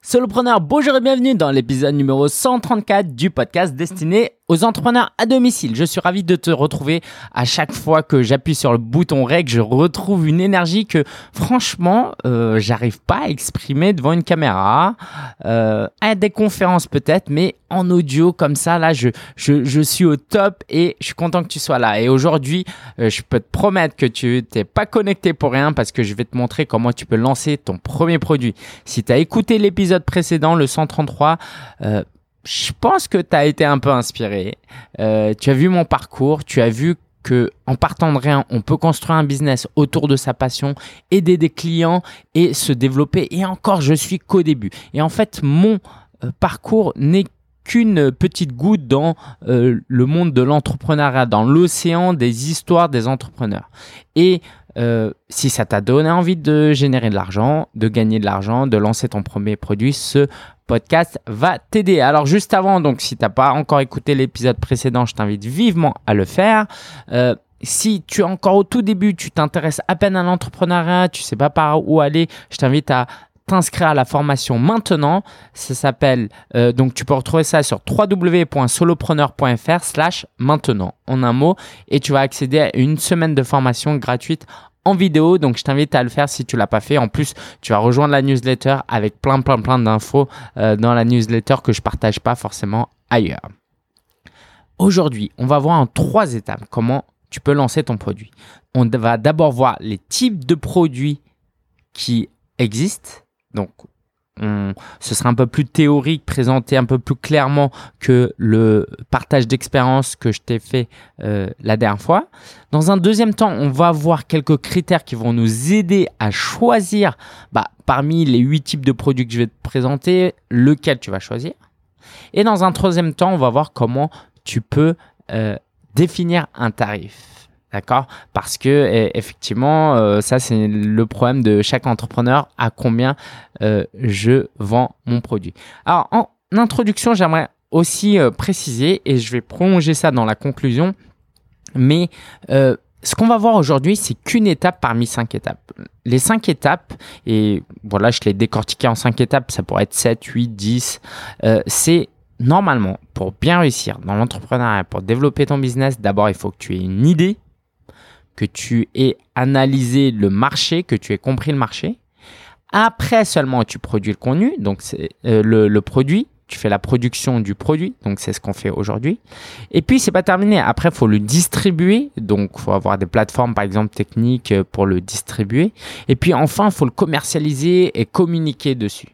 Solopreneur, bonjour et bienvenue dans l'épisode numéro 134 du podcast destiné aux entrepreneurs à domicile. Je suis ravi de te retrouver à chaque fois que j'appuie sur le bouton REC. Je retrouve une énergie que franchement, euh, j'arrive pas à exprimer devant une caméra, euh, à des conférences peut-être, mais en audio comme ça, là, je, je, je, suis au top et je suis content que tu sois là. Et aujourd'hui, euh, je peux te promettre que tu t'es pas connecté pour rien parce que je vais te montrer comment tu peux lancer ton premier produit. Si tu as écouté l'épisode précédent, le 133, euh, je pense que tu as été un peu inspiré. Euh, tu as vu mon parcours, tu as vu que en partant de rien, on peut construire un business autour de sa passion, aider des clients et se développer. Et encore, je suis qu'au début. Et en fait, mon euh, parcours n'est qu'une petite goutte dans euh, le monde de l'entrepreneuriat, dans l'océan des histoires des entrepreneurs. Et euh, si ça t'a donné envie de générer de l'argent, de gagner de l'argent, de lancer ton premier produit, ce podcast va t'aider. Alors juste avant, donc si t'as pas encore écouté l'épisode précédent, je t'invite vivement à le faire. Euh, si tu es encore au tout début, tu t'intéresses à peine à l'entrepreneuriat, tu sais pas par où aller, je t'invite à t'inscrire à la formation maintenant. Ça s'appelle, euh, donc tu peux retrouver ça sur www.solopreneur.fr slash maintenant en un mot et tu vas accéder à une semaine de formation gratuite en vidéo. Donc je t'invite à le faire si tu l'as pas fait. En plus, tu vas rejoindre la newsletter avec plein plein plein d'infos euh, dans la newsletter que je partage pas forcément ailleurs. Aujourd'hui, on va voir en trois étapes comment tu peux lancer ton produit. On va d'abord voir les types de produits qui existent donc, ce sera un peu plus théorique, présenté un peu plus clairement que le partage d'expérience que je t'ai fait euh, la dernière fois. Dans un deuxième temps, on va voir quelques critères qui vont nous aider à choisir bah, parmi les huit types de produits que je vais te présenter, lequel tu vas choisir. Et dans un troisième temps, on va voir comment tu peux euh, définir un tarif. D'accord Parce que eh, effectivement, euh, ça c'est le problème de chaque entrepreneur, à combien euh, je vends mon produit. Alors en introduction, j'aimerais aussi euh, préciser, et je vais prolonger ça dans la conclusion, mais ce qu'on va voir aujourd'hui, c'est qu'une étape parmi cinq étapes. Les cinq étapes, et voilà, je l'ai décortiqué en cinq étapes, ça pourrait être 7, 8, 10, c'est normalement, pour bien réussir dans l'entrepreneuriat, pour développer ton business, d'abord il faut que tu aies une idée que tu aies analysé le marché, que tu aies compris le marché. Après seulement, tu produis le contenu, donc euh, le, produit. Tu fais la production du produit, donc c'est ce qu'on fait aujourd'hui. Et puis c'est pas terminé. Après, il faut le distribuer, donc il faut avoir des plateformes par exemple techniques euh, pour le distribuer. Et puis enfin, il faut le commercialiser et communiquer dessus.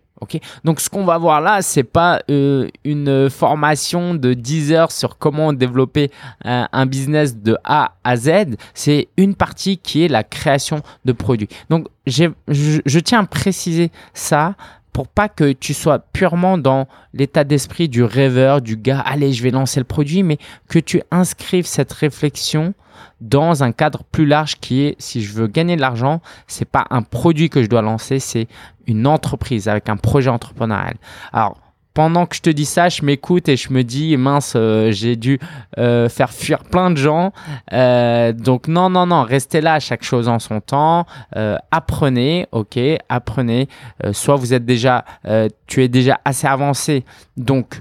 Donc ce qu'on va voir là, c'est pas euh, une formation de 10 heures sur comment développer un business de A à Z, c'est une partie qui est la création de produits. Donc je tiens à préciser ça pour pas que tu sois purement dans l'état d'esprit du rêveur, du gars, allez, je vais lancer le produit, mais que tu inscrives cette réflexion dans un cadre plus large qui est si je veux gagner de l'argent, c'est pas un produit que je dois lancer, c'est une entreprise avec un projet entrepreneurial. Alors, pendant que je te dis ça, je m'écoute et je me dis mince, euh, j'ai dû euh, faire fuir plein de gens. Euh, donc non, non, non, restez là, chaque chose en son temps. apprenez, ok, apprenez. soit vous êtes déjà, tu es déjà assez avancé, donc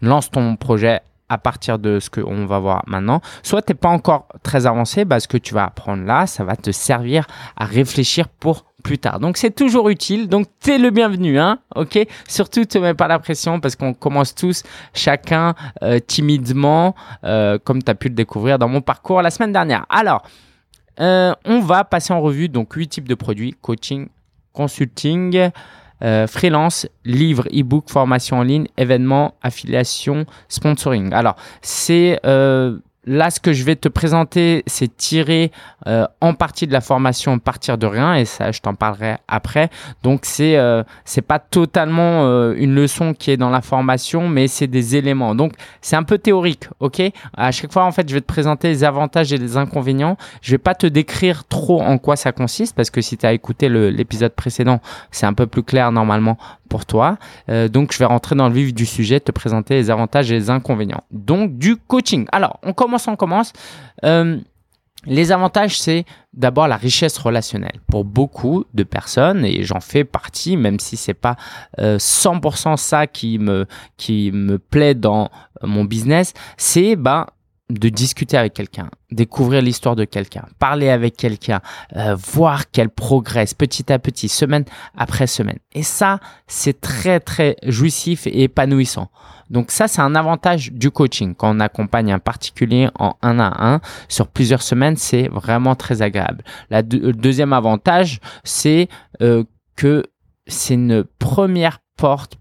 lance ton projet à partir de ce qu'on va voir maintenant. Soit tu n'es pas encore très avancé, bah, ce que tu vas apprendre là, ça va te servir à réfléchir pour plus tard. Donc c'est toujours utile. Donc tu es le bienvenu, hein, ok? Surtout te mets pas la pression parce qu'on commence tous chacun euh, timidement, euh, comme tu as pu le découvrir dans mon parcours la semaine dernière. Alors, euh, on va passer en revue donc huit types de produits coaching, consulting. Freelance, livre, e-book, formation en ligne, événements, affiliation, sponsoring. Alors, c'est Là, ce que je vais te présenter, c'est tirer euh, en partie de la formation partir de rien, et ça, je t'en parlerai après. Donc, c'est euh, c'est pas totalement euh, une leçon qui est dans la formation, mais c'est des éléments. Donc, c'est un peu théorique, ok? À chaque fois, en fait, je vais te présenter les avantages et les inconvénients. Je vais pas te décrire trop en quoi ça consiste, parce que si tu as écouté l'épisode précédent, c'est un peu plus clair normalement pour toi. Euh, donc, je vais rentrer dans le vif du sujet, te présenter les avantages et les inconvénients. Donc, du coaching. Alors, on commence, on commence. Euh, Les avantages, c'est d'abord la richesse relationnelle. Pour beaucoup de personnes, et j'en fais partie, même si c'est pas 100% ça qui me, qui me plaît dans mon business, c'est ben, de discuter avec quelqu'un, découvrir l'histoire de quelqu'un, parler avec quelqu'un, euh, voir qu'elle progresse petit à petit, semaine après semaine. Et ça, c'est très très jouissif et épanouissant. Donc ça, c'est un avantage du coaching. Quand on accompagne un particulier en un à un sur plusieurs semaines, c'est vraiment très agréable. La le deuxième avantage, c'est euh, que c'est une première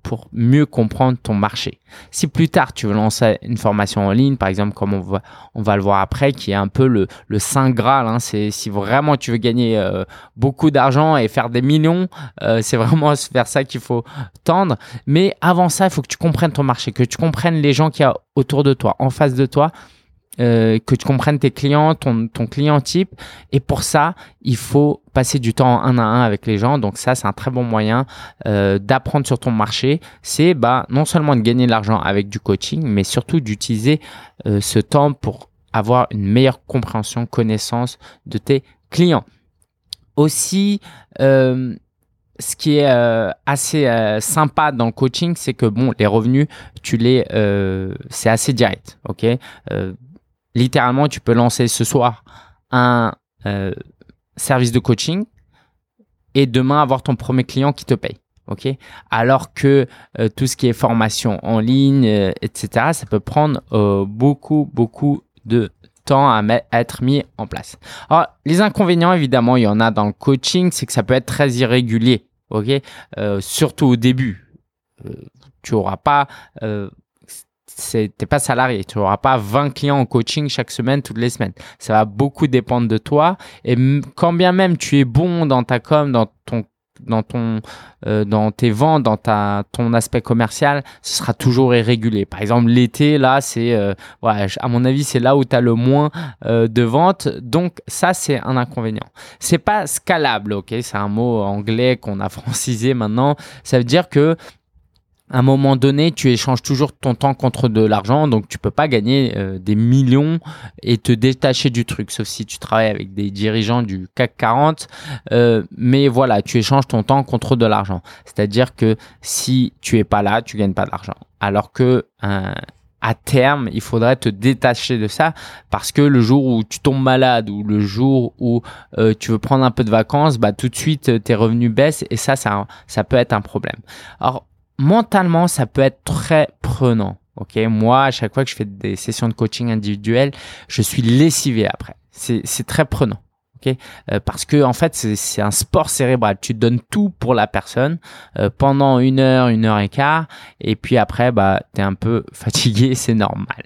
pour mieux comprendre ton marché. Si plus tard tu veux lancer une formation en ligne, par exemple, comme on va, on va le voir après, qui est un peu le, le saint graal, hein, c'est si vraiment tu veux gagner euh, beaucoup d'argent et faire des millions, euh, c'est vraiment vers ça qu'il faut tendre. Mais avant ça, il faut que tu comprennes ton marché, que tu comprennes les gens qui a autour de toi, en face de toi. Euh, que tu comprennes tes clients, ton, client type. Et pour ça, il faut passer du temps un à un avec les gens. Donc ça, c'est un très bon moyen euh, d'apprendre sur ton marché. C'est bah, non seulement de gagner de l'argent avec du coaching, mais surtout d'utiliser euh, ce temps pour avoir une meilleure compréhension, connaissance de tes clients. Aussi, ce qui est assez euh, sympa dans le coaching, c'est que bon, les revenus, tu les, c'est assez direct, ok? Littéralement, tu peux lancer ce soir un euh, service de coaching et demain avoir ton premier client qui te paye. ok? Alors que euh, tout ce qui est formation en ligne, euh, etc., ça peut prendre beaucoup, beaucoup de temps à, être mis en place. Alors, les inconvénients, évidemment, il y en a dans le coaching, c'est que ça peut être très irrégulier. ok? Surtout au début. tu n'auras pas t'es pas salarié, tu n'auras pas 20 clients en coaching chaque semaine, toutes les semaines. Ça va beaucoup dépendre de toi. Et quand bien même tu es bon dans ta com, dans ton dans ton euh, dans tes ventes dans ta ton aspect commercial ce sera toujours irrégulier par exemple l'été là c'est euh, à mon avis c'est là où tu as le moins euh, de ventes. Donc ça c'est un inconvénient. C'est pas scalable ok? C'est un mot anglais qu'on a francisé maintenant. Ça veut dire que un moment donné, tu échanges toujours ton temps contre de l'argent, donc tu peux pas gagner euh, des millions et te détacher du truc, sauf si tu travailles avec des dirigeants du CAC 40. Euh, mais voilà, tu échanges ton temps contre de l'argent. C'est-à-dire que si tu es pas là, tu gagnes pas d'argent. Alors que à terme, il faudrait te détacher de ça parce que le jour où tu tombes malade ou le jour où euh, tu veux prendre un peu de vacances, bah tout de suite tes revenus baissent et ça, ça, ça peut être un problème. Alors mentalement, ça peut être très prenant. Ok, moi, à chaque fois que je fais des sessions de coaching individuelles, je suis lessivé après. C'est très prenant. ok? Euh, parce que en fait, c'est un sport cérébral. Tu donnes tout pour la personne euh, pendant une heure, une heure et quart, et puis après, bah, t'es un peu fatigué, c'est normal.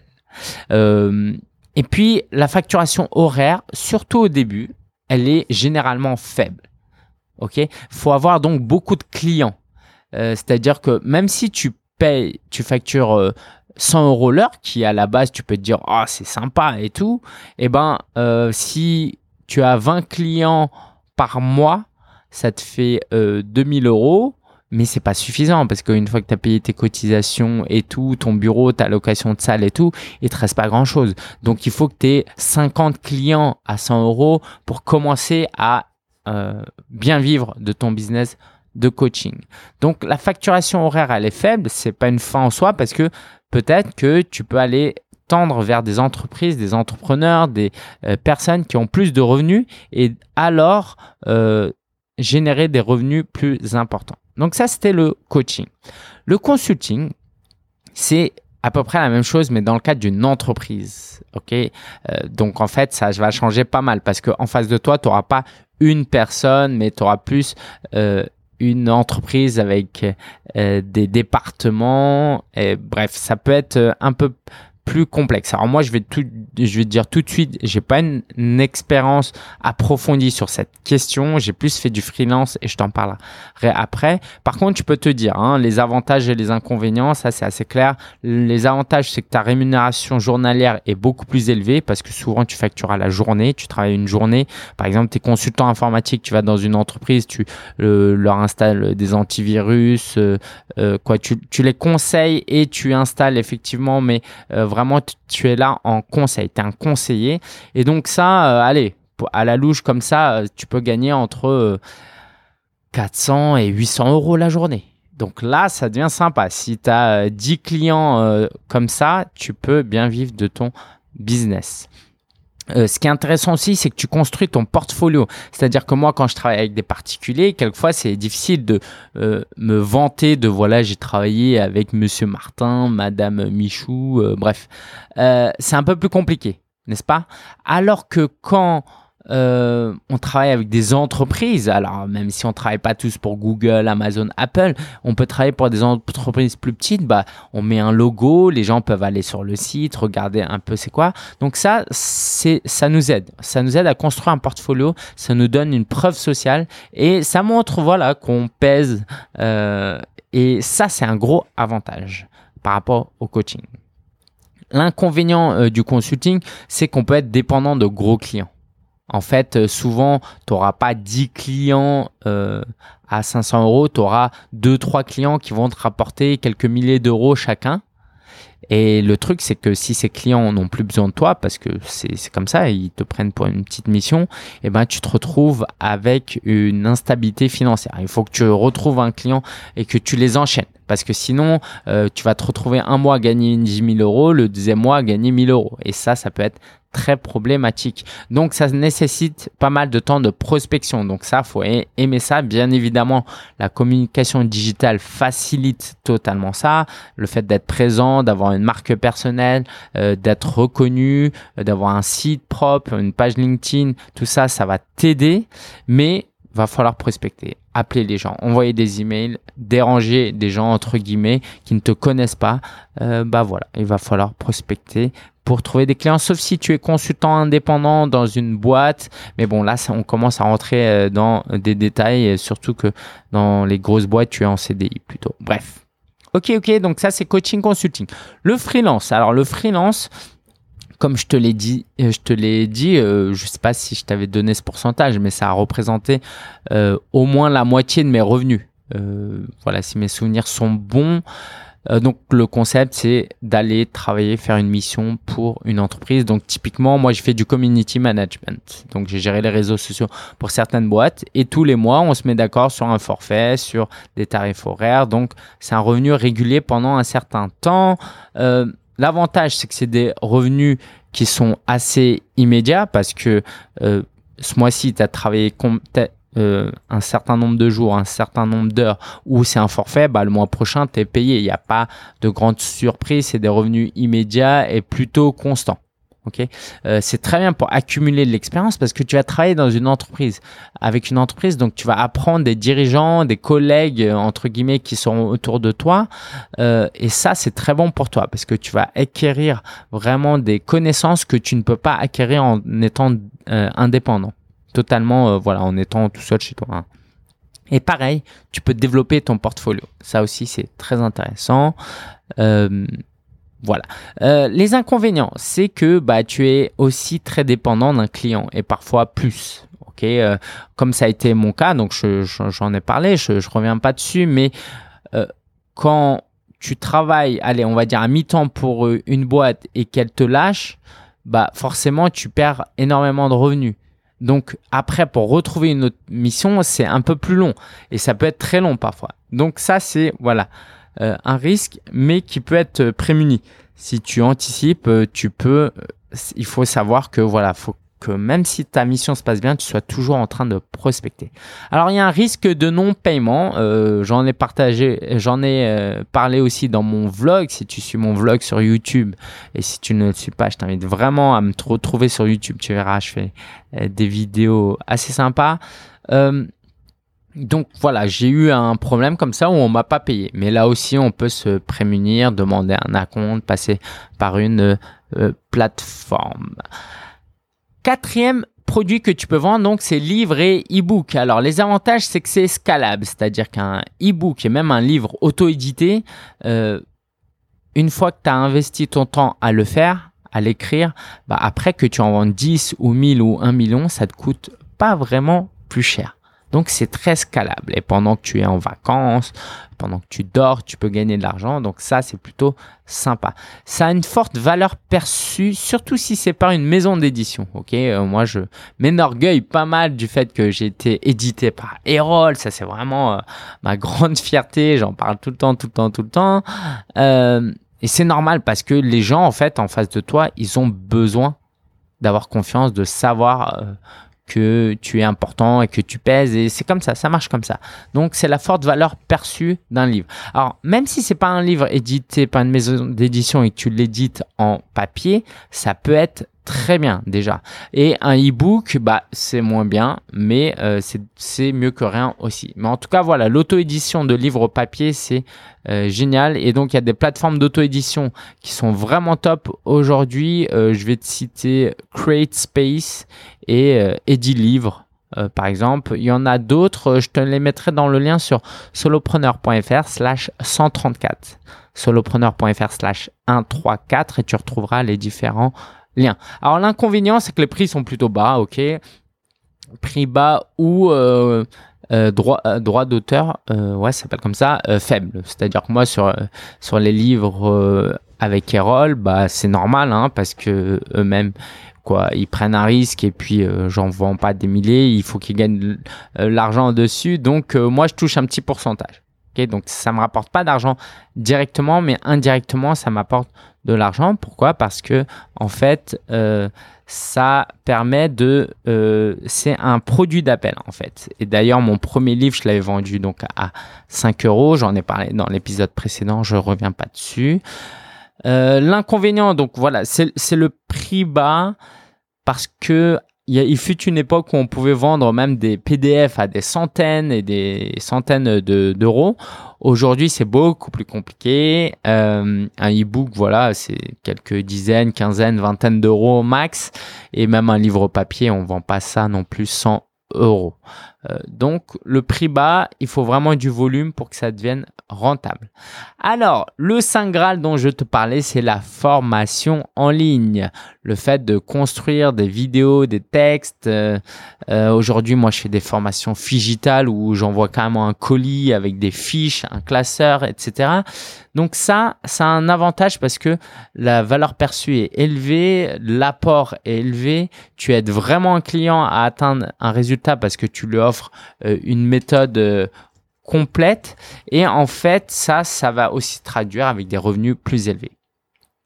Euh, et puis, la facturation horaire, surtout au début, elle est généralement faible. Ok, faut avoir donc beaucoup de clients euh, c'est-à-dire que même si tu payes, tu factures 100 euh, euros l'heure, qui à la base tu peux te dire ah c'est sympa et tout, et eh ben euh, si tu as 20 clients par mois, ça te fait 2000 euros mais c'est pas suffisant parce qu'une fois que tu as payé tes cotisations et tout, ton bureau, ta location de salle et tout, il te reste pas grand chose. Donc il faut que tu aies 50 clients à 100 euros pour commencer à bien vivre de ton business de coaching. Donc la facturation horaire, elle est faible, c'est pas une fin en soi parce que peut-être que tu peux aller tendre vers des entreprises, des entrepreneurs, des euh, personnes qui ont plus de revenus et alors euh, générer des revenus plus importants. Donc ça, c'était le coaching. Le consulting, c'est à peu près la même chose, mais dans le cadre d'une entreprise. Ok, euh, donc en fait, ça va changer pas mal parce qu'en face de toi, tu n'auras pas une personne, mais tu auras plus une entreprise avec euh, des départements. Et, bref, ça peut être un peu plus complexe. Alors moi, je vais tout, je vais te dire tout de suite, j'ai pas une, expérience approfondie sur cette question. J'ai plus fait du freelance et je t'en parlerai après. Par contre, je peux te dire, hein, les avantages et les inconvénients, ça c'est assez clair. Les avantages, c'est que ta rémunération journalière est beaucoup plus élevée parce que souvent tu factures la journée, tu travailles une journée. Par exemple, tu es consultant informatique, tu vas dans une entreprise, tu euh, leur installes des antivirus, euh, euh, quoi, tu, tu, les conseilles et tu installes effectivement, mais vraiment, tu es là en conseil, tu es un conseiller. Et donc ça, allez, à la louche comme ça, tu peux gagner entre 400 et 800 euros la journée. Donc là, ça devient sympa. Si tu as 10 clients comme ça, tu peux bien vivre de ton business. Euh, ce qui est intéressant aussi, c'est que tu construis ton portfolio. C'est-à-dire que moi, quand je travaille avec des particuliers, quelquefois, c'est difficile de euh, me vanter de voilà, j'ai travaillé avec Monsieur Martin, Madame Michou, euh, bref. c'est un peu plus compliqué, n'est-ce pas? Alors que quand euh, on travaille avec des entreprises. Alors, même si on travaille pas tous pour Google, Amazon, Apple, on peut travailler pour des entreprises plus petites. Bah, on met un logo, les gens peuvent aller sur le site, regarder un peu c'est quoi. Donc ça, c'est, ça nous aide. Ça nous aide à construire un portfolio. Ça nous donne une preuve sociale et ça montre, voilà, qu'on pèse. Euh, et ça, c'est un gros avantage par rapport au coaching. L'inconvénient euh, du consulting, c'est qu'on peut être dépendant de gros clients. En fait, euh, souvent, tu n'auras pas 10 clients euh, à 500 euros, tu auras 2-3 clients qui vont te rapporter quelques milliers d'euros chacun. Et le truc, c'est que si ces clients n'ont plus besoin de toi, parce que c'est comme ça, ils te prennent pour une petite mission, et eh ben, tu te retrouves avec une instabilité financière. Il faut que tu retrouves un client et que tu les enchaînes. Parce que sinon, euh, tu vas te retrouver un mois à gagner 10 000 euros, le deuxième mois à gagner 1000 euros. Et ça, ça peut être très problématique. Donc ça nécessite pas mal de temps de prospection. Donc ça, faut aimer ça. Bien évidemment, la communication digitale facilite totalement ça. Le fait d'être présent, d'avoir une marque personnelle, euh, d'être reconnu, euh, d'avoir un site propre, une page LinkedIn, tout ça, ça va t'aider. Mais va falloir prospecter, appeler les gens, envoyer des emails, déranger des gens entre guillemets qui ne te connaissent pas. Euh, bah voilà, il va falloir prospecter pour trouver des clients, sauf si tu es consultant indépendant dans une boîte. Mais bon, là, on commence à rentrer euh, dans des détails, surtout que dans les grosses boîtes, tu es en CDI plutôt. Bref. Ok, ok, donc ça, c'est coaching consulting. Le freelance. Alors, le freelance, comme je te l'ai dit, euh, je te l'ai dit, euh, je sais pas si je t'avais donné ce pourcentage, mais ça a représenté au moins la moitié de mes revenus. voilà, si mes souvenirs sont bons, euh, donc le concept c'est d'aller travailler, faire une mission pour une entreprise. Donc typiquement moi je fais du community management. Donc j'ai géré les réseaux sociaux pour certaines boîtes et tous les mois on se met d'accord sur un forfait, sur des tarifs horaires. Donc c'est un revenu régulier pendant un certain temps. L'avantage c'est que c'est des revenus qui sont assez immédiats parce que euh, ce mois-ci tu as travaillé euh, un certain nombre de jours, un certain nombre d'heures où c'est un forfait, bah, le mois prochain, tu es payé. Il n'y a pas de grande surprise, c'est des revenus immédiats et plutôt constants. Ok, euh, c'est très bien pour accumuler de l'expérience parce que tu vas travailler dans une entreprise, avec une entreprise, donc tu vas apprendre des dirigeants, des collègues entre guillemets qui sont autour de toi, euh, et ça c'est très bon pour toi parce que tu vas acquérir vraiment des connaissances que tu ne peux pas acquérir en étant indépendant totalement euh, voilà, en étant tout seul chez toi. Hein. Et pareil, tu peux développer ton portfolio. Ça aussi, c'est très intéressant. Euh, voilà. Euh, les inconvénients, c'est que bah, tu es aussi très dépendant d'un client et parfois plus. Ok, comme ça a été mon cas, donc j'en ai parlé, je, je reviens pas dessus, mais quand tu travailles, allez, on va dire à mi-temps pour une boîte et qu'elle te lâche, bah forcément tu perds énormément de revenus. Donc après, pour retrouver une autre mission, c'est un peu plus long et ça peut être très long parfois. Donc ça, c'est voilà euh, un risque, mais qui peut être prémuni. Si tu anticipes, euh, tu peux. Euh, il faut savoir que voilà, faut que même si ta mission se passe bien, tu sois toujours en train de prospecter. Alors il y a un risque de non-paiement. Euh, j'en ai partagé, j'en ai euh, parlé aussi dans mon vlog. Si tu suis mon vlog sur YouTube et si tu ne le suis pas, je t'invite vraiment à me retrouver sur YouTube. Tu verras, je fais euh, des vidéos assez sympas. Donc voilà, j'ai eu un problème comme ça où on m'a pas payé. Mais là aussi, on peut se prémunir, demander un acompte, passer par une plateforme. Quatrième produit que tu peux vendre, donc, c'est livre et e-book. Alors, les avantages, c'est que c'est scalable, c'est-à-dire qu'un e-book et même un livre auto-édité, euh, une fois que tu as investi ton temps à le faire, à l'écrire, bah après que tu en vendes 10 ou 1000 ou 1 million, ça te coûte pas vraiment plus cher. Donc c'est très scalable. Et pendant que tu es en vacances, pendant que tu dors, tu peux gagner de l'argent. Donc ça, c'est plutôt sympa. Ça a une forte valeur perçue, surtout si c'est par une maison d'édition. Ok, euh, moi je m'énorgueille pas mal du fait que j'ai été édité par Erol. Ça, c'est vraiment euh, ma grande fierté. J'en parle tout le temps, tout le temps, tout le temps. Euh, et c'est normal parce que les gens, en fait, en face de toi, ils ont besoin d'avoir confiance, de savoir que tu es important et que tu pèses et c'est comme ça, ça marche comme ça. Donc c'est la forte valeur perçue d'un livre. Alors même si c'est pas un livre édité par une maison d'édition et que tu l'édites en papier, ça peut être très bien déjà. Et un e-book, bah, c'est moins bien, mais euh, c'est mieux que rien aussi. Mais en tout cas, voilà, l'auto-édition de livres papier, c'est euh, génial. Et donc, il y a des plateformes d'auto-édition qui sont vraiment top. Aujourd'hui, euh, je vais te citer Create Space et euh, Livre. par exemple, il y en a d'autres, je te les mettrai dans le lien sur solopreneur.fr slash 134 solopreneur.fr slash 134 et tu retrouveras les différents lien. Alors l'inconvénient, c'est que les prix sont plutôt bas, ok Prix bas ou euh, euh, droit, euh, droit d'auteur, ouais, ça s'appelle comme ça, faible. C'est-à-dire que moi, sur, sur les livres avec Erol, bah, c'est normal, hein, parce que eux-mêmes, quoi, ils prennent un risque et puis j'en vends pas des milliers, il faut qu'ils gagnent l'argent dessus. Donc, moi, je touche un petit pourcentage. ok donc, ça me rapporte pas d'argent directement, mais indirectement, ça m'apporte de l'argent. Pourquoi? Parce que en fait, euh, ça permet de, euh, c'est un produit d'appel en fait. Et d'ailleurs, mon premier livre, je l'avais vendu donc à 5 euros. J'en ai parlé dans l'épisode précédent. Je reviens pas dessus. Euh, l'inconvénient, donc voilà, c'est le prix bas parce que il, fut une époque où on pouvait vendre même des PDF à des centaines et des centaines d'euros. Aujourd'hui, c'est beaucoup plus compliqué. Euh, un e-book, voilà, c'est quelques dizaines, quinzaines, vingtaines d'euros max. Et même un livre papier, on vend pas ça non plus 100 euros. Euh, donc le prix bas, il faut vraiment du volume pour que ça devienne rentable. Alors, le Saint Graal dont je te parlais, c'est la formation en ligne. Le fait de construire des vidéos, des textes. Euh, euh, aujourd'hui, moi, je fais des formations digitales où j'envoie carrément un colis avec des fiches, un classeur, etc. Donc ça, ça a un avantage parce que la valeur perçue est élevée, l'apport est élevé. Tu aides vraiment un client à atteindre un résultat parce que tu lui offres une méthode complète. Et en fait, ça, ça va aussi traduire avec des revenus plus élevés.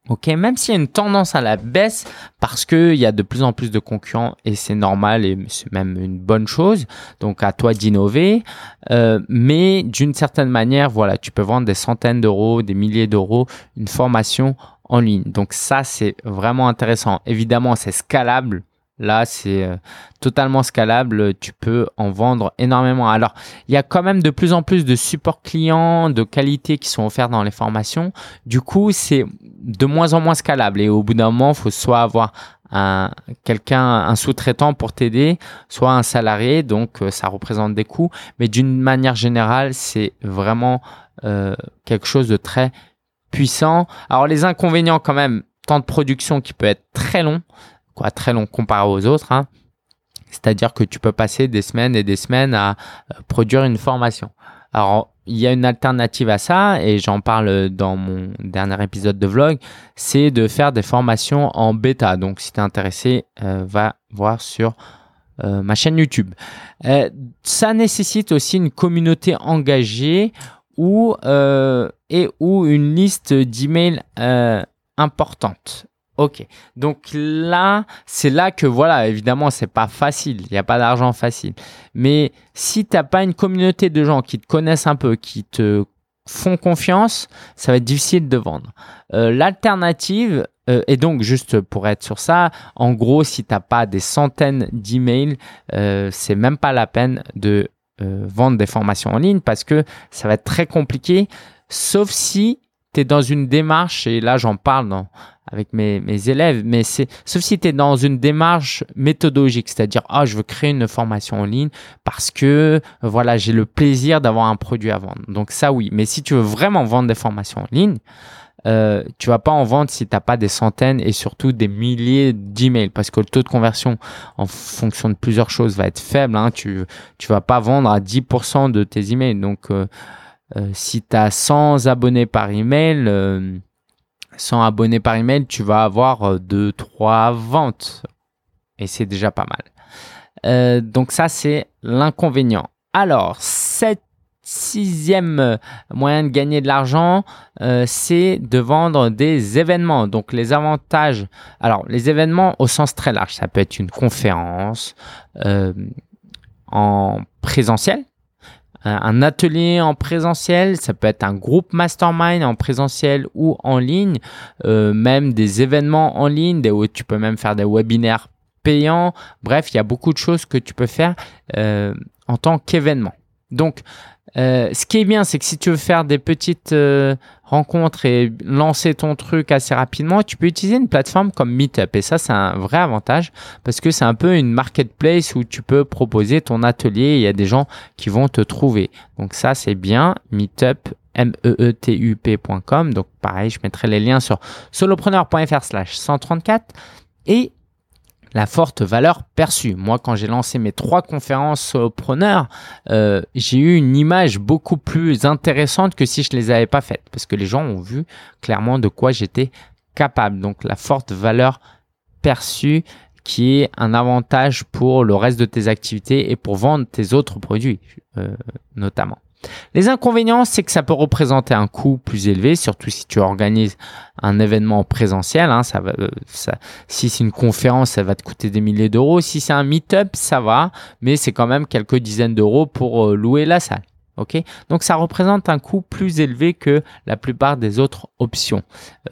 Ok, même s'il y a une tendance à la baisse parce qu'il y a de plus en plus de concurrents et c'est normal et c'est même une bonne chose. Donc à toi d'innover, euh, mais d'une certaine manière, voilà, tu peux vendre des centaines d'euros, des milliers d'euros, une formation en ligne. Donc ça c'est vraiment intéressant. Évidemment, c'est scalable Là, c'est euh, totalement scalable. Tu peux en vendre énormément. Alors, il y a quand même de plus en plus de supports clients de qualité qui sont offerts dans les formations. Du coup, c'est de moins en moins scalable. Et au bout d'un moment, il faut soit avoir un sous-traitant pour t'aider, soit un salarié. Donc, euh, ça représente des coûts. Mais d'une manière générale, c'est vraiment euh, quelque chose de très puissant. Alors, les inconvénients quand même, temps de production qui peut être très long très long comparé aux autres. Hein. C'est-à-dire que tu peux passer des semaines et des semaines à euh, produire une formation. Alors, il y a une alternative à ça, et j'en parle dans mon dernier épisode de vlog, c'est de faire des formations en bêta. Donc, si tu es intéressé, euh, va voir sur euh, ma chaîne YouTube. ça nécessite aussi une communauté engagée ou, et ou une liste d'emails importante. Ok. Donc là, c'est là que voilà, évidemment, c'est pas facile. Il n'y a pas d'argent facile. Mais si tu n'as pas une communauté de gens qui te connaissent un peu, qui te font confiance, ça va être difficile de vendre. Euh, l'alternative, euh, et donc juste pour être sur ça, en gros, si tu n'as pas des centaines d'emails, euh, c'est même pas la peine de euh, vendre des formations en ligne parce que ça va être très compliqué, sauf si tu es dans une démarche, et là j'en parle dans avec mes, mes élèves, mais c'est sauf si tu es dans une démarche méthodologique, c'est-à-dire ah je veux créer une formation en ligne parce que voilà j'ai le plaisir d'avoir un produit à vendre. Donc ça oui, mais si tu veux vraiment vendre des formations en ligne, euh, tu vas pas en vendre si tu n'as pas des centaines et surtout des milliers d'emails parce que le taux de conversion en fonction de plusieurs choses va être faible. Hein. Tu tu vas pas vendre à 10% de tes emails. Donc euh, euh, si tu as 100 abonnés par email, 100 abonnés par email, tu vas avoir 2 3 ventes et c'est déjà pas mal. donc ça c'est l'inconvénient. Alors, cette sixième euh, moyen de gagner de l'argent, euh, c'est de vendre des événements. Donc les avantages, alors les événements au sens très large, ça peut être une conférence euh, en présentiel, un atelier en présentiel, ça peut être un groupe mastermind en présentiel ou en ligne, même des événements en ligne, des, tu peux même faire des webinaires payants. Bref, il y a beaucoup de choses que tu peux faire en tant qu'événement. Donc, euh, ce qui est bien, c'est que si tu veux faire des petites rencontres et lancer ton truc assez rapidement, tu peux utiliser une plateforme comme Meetup. Et ça, c'est un vrai avantage parce que c'est un peu une marketplace où tu peux proposer ton atelier. il y a des gens qui vont te trouver. Donc ça, c'est bien. Meetup, m e e t u p.com. Donc pareil, je mettrai les liens sur solopreneur.fr slash 134. Et la forte valeur perçue. Moi, quand j'ai lancé mes trois conférences solopreneurs, euh, j'ai eu une image beaucoup plus intéressante que si je les avais pas faites, parce que les gens ont vu clairement de quoi j'étais capable. Donc, la forte valeur perçue qui est un avantage pour le reste de tes activités et pour vendre tes autres produits, euh, notamment. Les inconvénients, c'est que ça peut représenter un coût plus élevé, surtout si tu organises un événement présentiel. Hein, euh, si c'est une conférence, ça va te coûter des milliers d'euros. Si c'est un meet-up, ça va, mais c'est quand même quelques dizaines d'euros pour euh, louer la salle. Ok, donc ça représente un coût plus élevé que la plupart des autres options,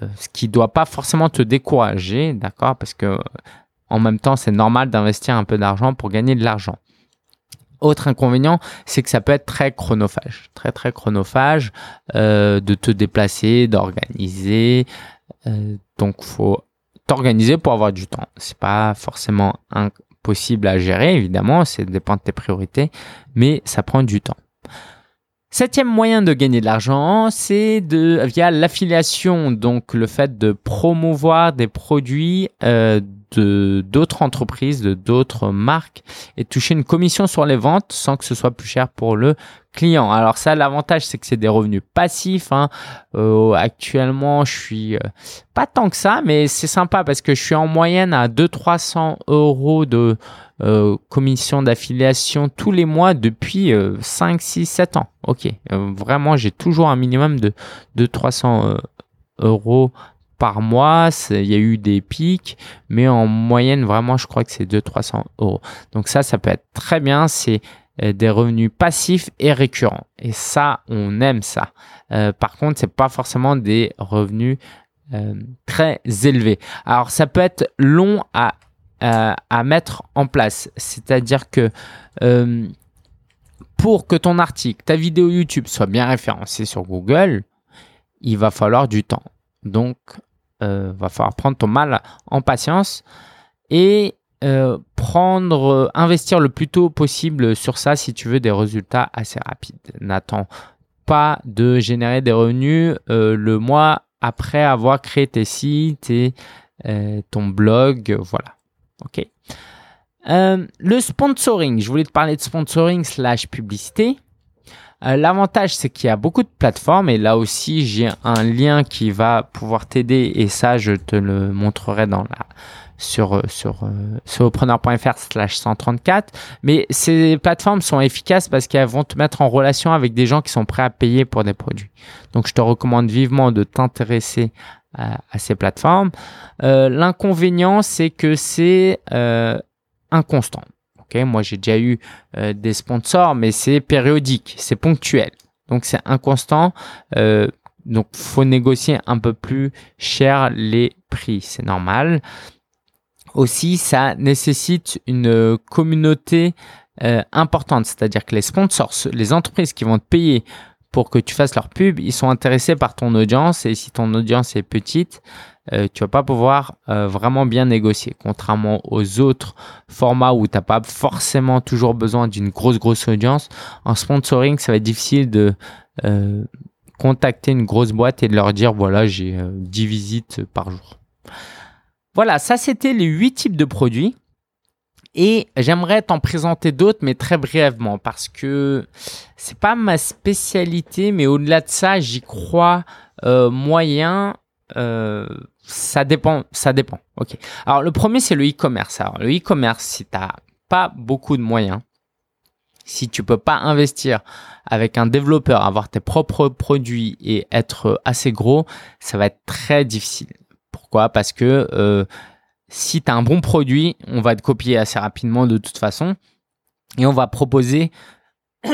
euh, ce qui ne doit pas forcément te décourager, d'accord, parce que en même temps c'est normal d'investir un peu d'argent pour gagner de l'argent. Autre inconvénient, c'est que ça peut être très chronophage, très très chronophage euh, de te déplacer, d'organiser. Euh, donc, faut t'organiser pour avoir du temps. C'est pas forcément impossible à gérer, évidemment, c'est dépend de tes priorités, mais ça prend du temps. Septième moyen de gagner de l'argent, c'est de via l'affiliation, donc le fait de promouvoir des produits euh, d'autres entreprises, de d'autres marques et toucher une commission sur les ventes sans que ce soit plus cher pour le client. Alors ça, l'avantage, c'est que c'est des revenus passifs. Hein. Euh, actuellement, je suis euh, pas tant que ça, mais c'est sympa parce que je suis en moyenne à 200-300 euros de euh, commission d'affiliation tous les mois depuis 5, 6, 7 ans. Ok, vraiment, j'ai toujours un minimum de, de 300 euros par mois. Il y a eu des pics, mais en moyenne, vraiment, je crois que c'est 200-300 euros. Donc ça, ça peut être très bien. C'est euh, des revenus passifs et récurrents. Et ça, on aime ça. Euh, par contre, c'est pas forcément des revenus euh, très élevés. Alors, ça peut être long à, à mettre en place. C'est-à-dire que pour que ton article, ta vidéo YouTube soit bien référencée sur Google, il va falloir du temps. Donc, euh, va falloir prendre ton mal en patience et euh, prendre, euh, investir le plus tôt possible sur ça si tu veux des résultats assez rapides. N'attends pas de générer des revenus le mois après avoir créé tes sites et ton blog, voilà. Ok. le sponsoring, je voulais te parler de sponsoring slash publicité. Euh, l'avantage, c'est qu'il y a beaucoup de plateformes et là aussi, j'ai un lien qui va pouvoir t'aider et ça, je te le montrerai dans la sur sur euh, surpreneur.fr slash 134 mais ces plateformes sont efficaces parce qu'elles vont te mettre en relation avec des gens qui sont prêts à payer pour des produits. Donc je te recommande vivement de t'intéresser à, ces plateformes. Euh, l'inconvénient c'est que c'est inconstant moi, j'ai déjà eu euh, des sponsors, mais c'est périodique, c'est ponctuel. Donc, c'est inconstant. Euh, donc, faut négocier un peu plus cher les prix. C'est normal. Aussi, ça nécessite une communauté euh, importante. C'est-à-dire que les sponsors, les entreprises qui vont te payer pour que tu fasses leur pub, ils sont intéressés par ton audience. Et si ton audience est petite, euh, tu vas pas pouvoir euh, vraiment bien négocier. Contrairement aux autres formats où tu n'as pas forcément toujours besoin d'une grosse, grosse audience, en sponsoring, ça va être difficile de euh, contacter une grosse boîte et de leur dire voilà, j'ai 10 visites par jour. Voilà, ça c'était les 8 types de produits. Et j'aimerais t'en présenter d'autres, mais très brièvement, parce que c'est pas ma spécialité, mais au-delà de ça, j'y crois euh, moyen. Euh, ça dépend, ça dépend. Ok. Alors le premier c'est le e-commerce. Alors le e-commerce, si t'as pas beaucoup de moyens, si tu peux pas investir avec un développeur, avoir tes propres produits et être assez gros, ça va être très difficile. Pourquoi? Parce que euh, si tu as un bon produit, on va te copier assez rapidement de toute façon et on va proposer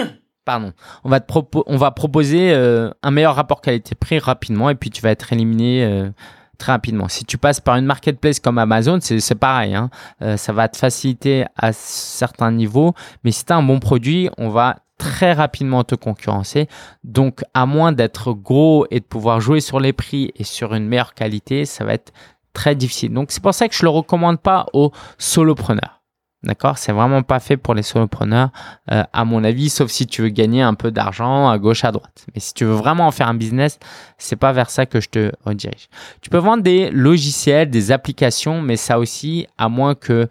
pardon, on va proposer euh, un meilleur rapport qualité-prix rapidement et puis tu vas être éliminé euh, très rapidement. Si tu passes par une marketplace comme Amazon, c'est pareil, hein. euh, ça va te faciliter à certains niveaux, mais si tu as un bon produit, on va très rapidement te concurrencer. Donc, à moins d'être gros et de pouvoir jouer sur les prix et sur une meilleure qualité, ça va être très difficile. Donc c'est pour ça que je le recommande pas aux solopreneurs. D'accord? C'est vraiment pas fait pour les solopreneurs, euh, à mon avis, sauf si tu veux gagner un peu d'argent à gauche, à droite. Mais si tu veux vraiment en faire un business, c'est pas vers ça que je te redirige. Tu peux vendre des logiciels, des applications, mais ça aussi, à moins que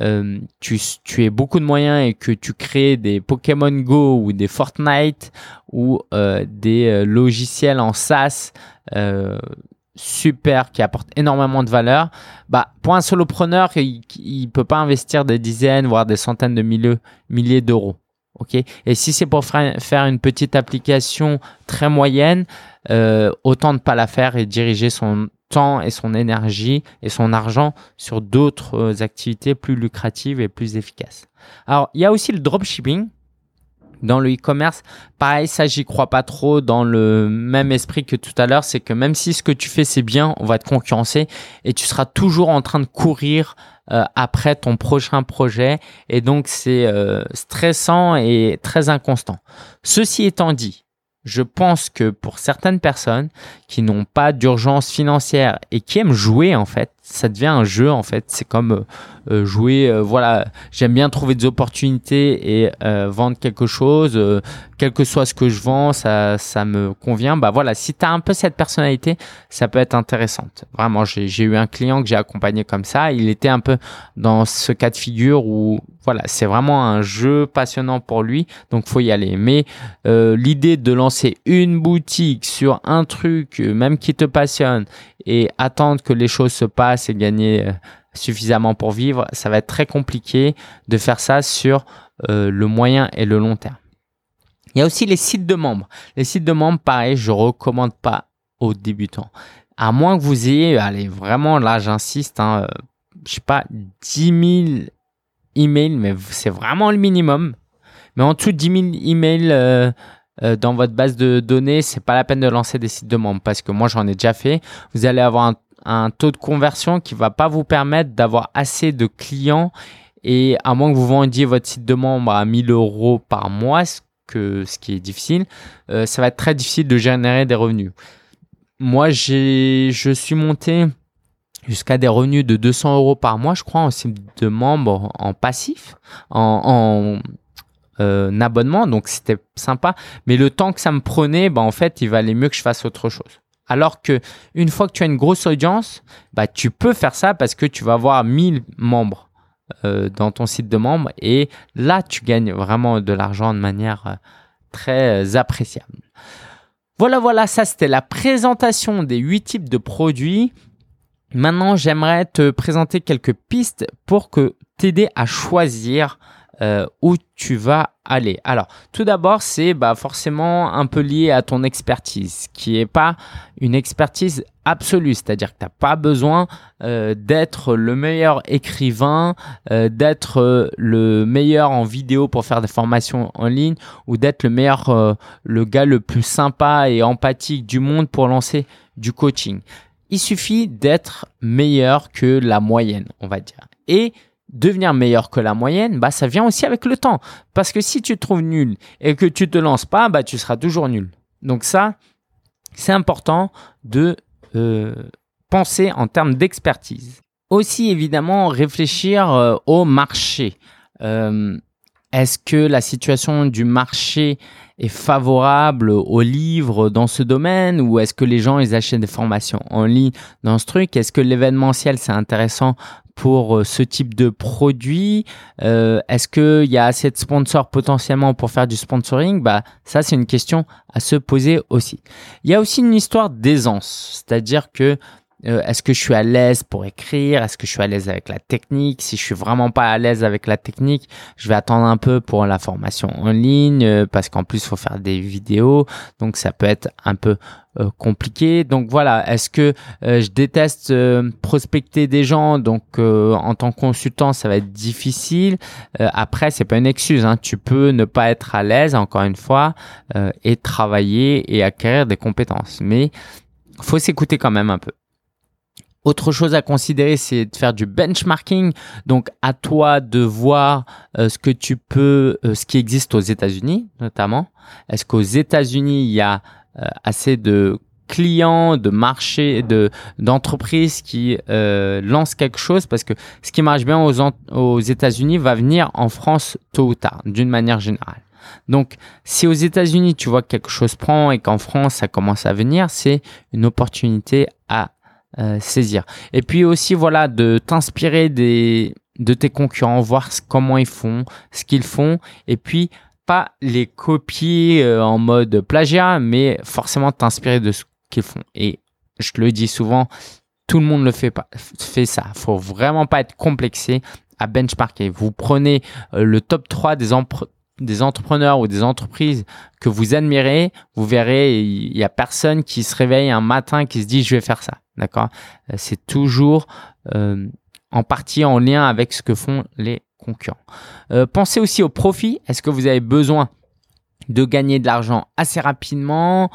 euh, tu, tu aies beaucoup de moyens et que tu crées des Pokémon Go ou des Fortnite ou euh, des logiciels en SaaS super, qui apporte énormément de valeur, bah, pour un solopreneur, il ne peut pas investir des dizaines, voire des centaines de milliers, d'euros. ok? Et si c'est pour faire une petite application très moyenne, euh, autant ne pas la faire et diriger son temps et son énergie et son argent sur d'autres euh, activités plus lucratives et plus efficaces. Alors, il y a aussi le dropshipping dans le e-commerce, pareil, ça j'y crois pas trop dans le même esprit que tout à l'heure, c'est que même si ce que tu fais c'est bien, on va te concurrencer et tu seras toujours en train de courir euh, après ton prochain projet. Et donc c'est euh, stressant et très inconstant. Ceci étant dit, je pense que pour certaines personnes qui n'ont pas d'urgence financière et qui aiment jouer en fait, ça devient un jeu en fait. C'est comme euh, euh, jouer. Euh, voilà, j'aime bien trouver des opportunités et vendre quelque chose. quel que soit ce que je vends, ça, ça me convient. Bah voilà, si tu as un peu cette personnalité, ça peut être intéressante. Vraiment, j'ai eu un client que j'ai accompagné comme ça. Il était un peu dans ce cas de figure où voilà, c'est vraiment un jeu passionnant pour lui. Donc faut y aller. Mais l'idée de lancer une boutique sur un truc, même qui te passionne, et attendre que les choses se passent et gagner euh, suffisamment pour vivre, ça va être très compliqué de faire ça sur euh, le moyen et le long terme. Il y a aussi les sites de membres. Les sites de membres, pareil, je recommande pas aux débutants. À moins que vous ayez, allez, vraiment, là, j'insiste, hein, euh, je sais pas, 10 000 emails, mais c'est vraiment le minimum. Mais en dessous de 10 000 emails euh, dans votre base de données, c'est pas la peine de lancer des sites de membres parce que moi j'en ai déjà fait. Vous allez avoir un, taux de conversion qui va pas vous permettre d'avoir assez de clients et à moins que vous vendiez votre site de membre à 1000 euros par mois, ce, qui est difficile, euh, ça va être très difficile de générer des revenus. Moi, j'ai, je suis monté jusqu'à des revenus de 200 euros par mois, je crois, en site de membre en passif, en, euh, un abonnement, donc c'était sympa. Mais le temps que ça me prenait, bah, en fait, il valait mieux que je fasse autre chose. Alors que une fois que tu as une grosse audience, bah, tu peux faire ça parce que tu vas avoir 1000 membres euh, dans ton site de membres et là, tu gagnes vraiment de l'argent de manière euh, très appréciable. Voilà, voilà, ça c'était la présentation des 8 types de produits. Maintenant, j'aimerais te présenter quelques pistes pour que t'aider à choisir euh, où tu vas aller. Alors, tout d'abord, c'est bah, forcément un peu lié à ton expertise, qui n'est pas une expertise absolue, c'est-à-dire que tu n'as pas besoin euh, d'être le meilleur écrivain, euh, d'être le meilleur en vidéo pour faire des formations en ligne, ou d'être le meilleur, le gars le plus sympa et empathique du monde pour lancer du coaching. Il suffit d'être meilleur que la moyenne, on va dire. Et devenir meilleur que la moyenne, bah ça vient aussi avec le temps. Parce que si tu te trouves nul et que tu te lances pas, bah tu seras toujours nul. Donc ça, c'est important de euh, penser en termes d'expertise. Aussi évidemment réfléchir euh, au marché. Euh, est-ce que la situation du marché est favorable aux livres dans ce domaine ou est-ce que les gens ils achètent des formations en ligne dans ce truc? Est-ce que l'événementiel c'est intéressant pour euh, ce type de produit. Euh, Est-ce qu'il y a assez de sponsors potentiellement pour faire du sponsoring? Bah ça c'est une question à se poser aussi. Il y a aussi une histoire d'aisance, c'est-à-dire que euh, est-ce que je suis à l'aise pour écrire? Est-ce que je suis à l'aise avec la technique? Si je suis vraiment pas à l'aise avec la technique, je vais attendre un peu pour la formation en ligne euh, parce qu'en plus faut faire des vidéos, donc ça peut être un peu euh, compliqué. Donc voilà, est-ce que je déteste prospecter des gens? Donc en tant que consultant, ça va être difficile. après, c'est pas une excuse. Hein. Tu peux ne pas être à l'aise, encore une fois, et travailler et acquérir des compétences. Mais faut s'écouter quand même un peu. Autre chose à considérer, c'est de faire du benchmarking. Donc, à toi de voir euh, ce que tu peux, euh, ce qui existe aux États-Unis, notamment. Est-ce qu'aux États-Unis, il y a euh, assez de clients, de marchés, de d'entreprises qui lancent quelque chose? Parce que ce qui marche bien aux, aux États-Unis va venir en France tôt ou tard, d'une manière générale. Donc, si aux États-Unis tu vois que quelque chose prend et qu'en France ça commence à venir, c'est une opportunité à euh, saisir. Et puis aussi, voilà, de t'inspirer des, de tes concurrents, voir comment ils font, ce qu'ils font, et puis pas les copier euh, en mode plagiat, mais forcément t'inspirer de ce qu'ils font. Et je le dis souvent, tout le monde le fait pas, fait ça. Faut vraiment pas être complexé à benchmarker. Vous prenez euh, le top 3 des, des entrepreneurs ou des entreprises que vous admirez, vous verrez, il y a personne qui se réveille un matin qui se dit je vais faire ça. D'accord? Euh, C'est toujours euh, en partie en lien avec ce que font les concurrents. Euh, pensez aussi au profit. Est-ce que vous avez besoin de gagner de l'argent assez rapidement?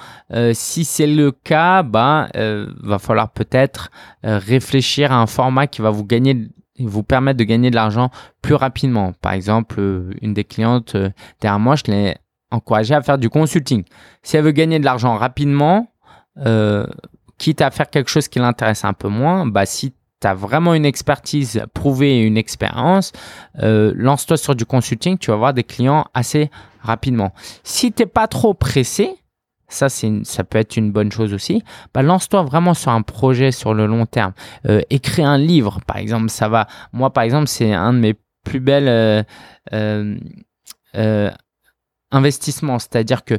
si c'est le cas, bah, va falloir peut-être réfléchir à un format qui va vous gagner vous permettre de gagner de l'argent plus rapidement. Par exemple, une des clientes derrière moi, je l'ai encouragée à faire du consulting. Si elle veut gagner de l'argent rapidement, quitte à faire quelque chose qui l'intéresse un peu moins, bah si tu as vraiment une expertise prouvée et une expérience, euh, lance-toi sur du consulting, tu vas avoir des clients assez rapidement. Si tu n'es pas trop pressé, ça, ça peut être une bonne chose aussi. Bah, lance-toi vraiment sur un projet sur le long terme. Euh, écris un livre, par exemple, ça va. Moi, par exemple, c'est un de mes plus belles euh, euh, investissements. C'est-à-dire que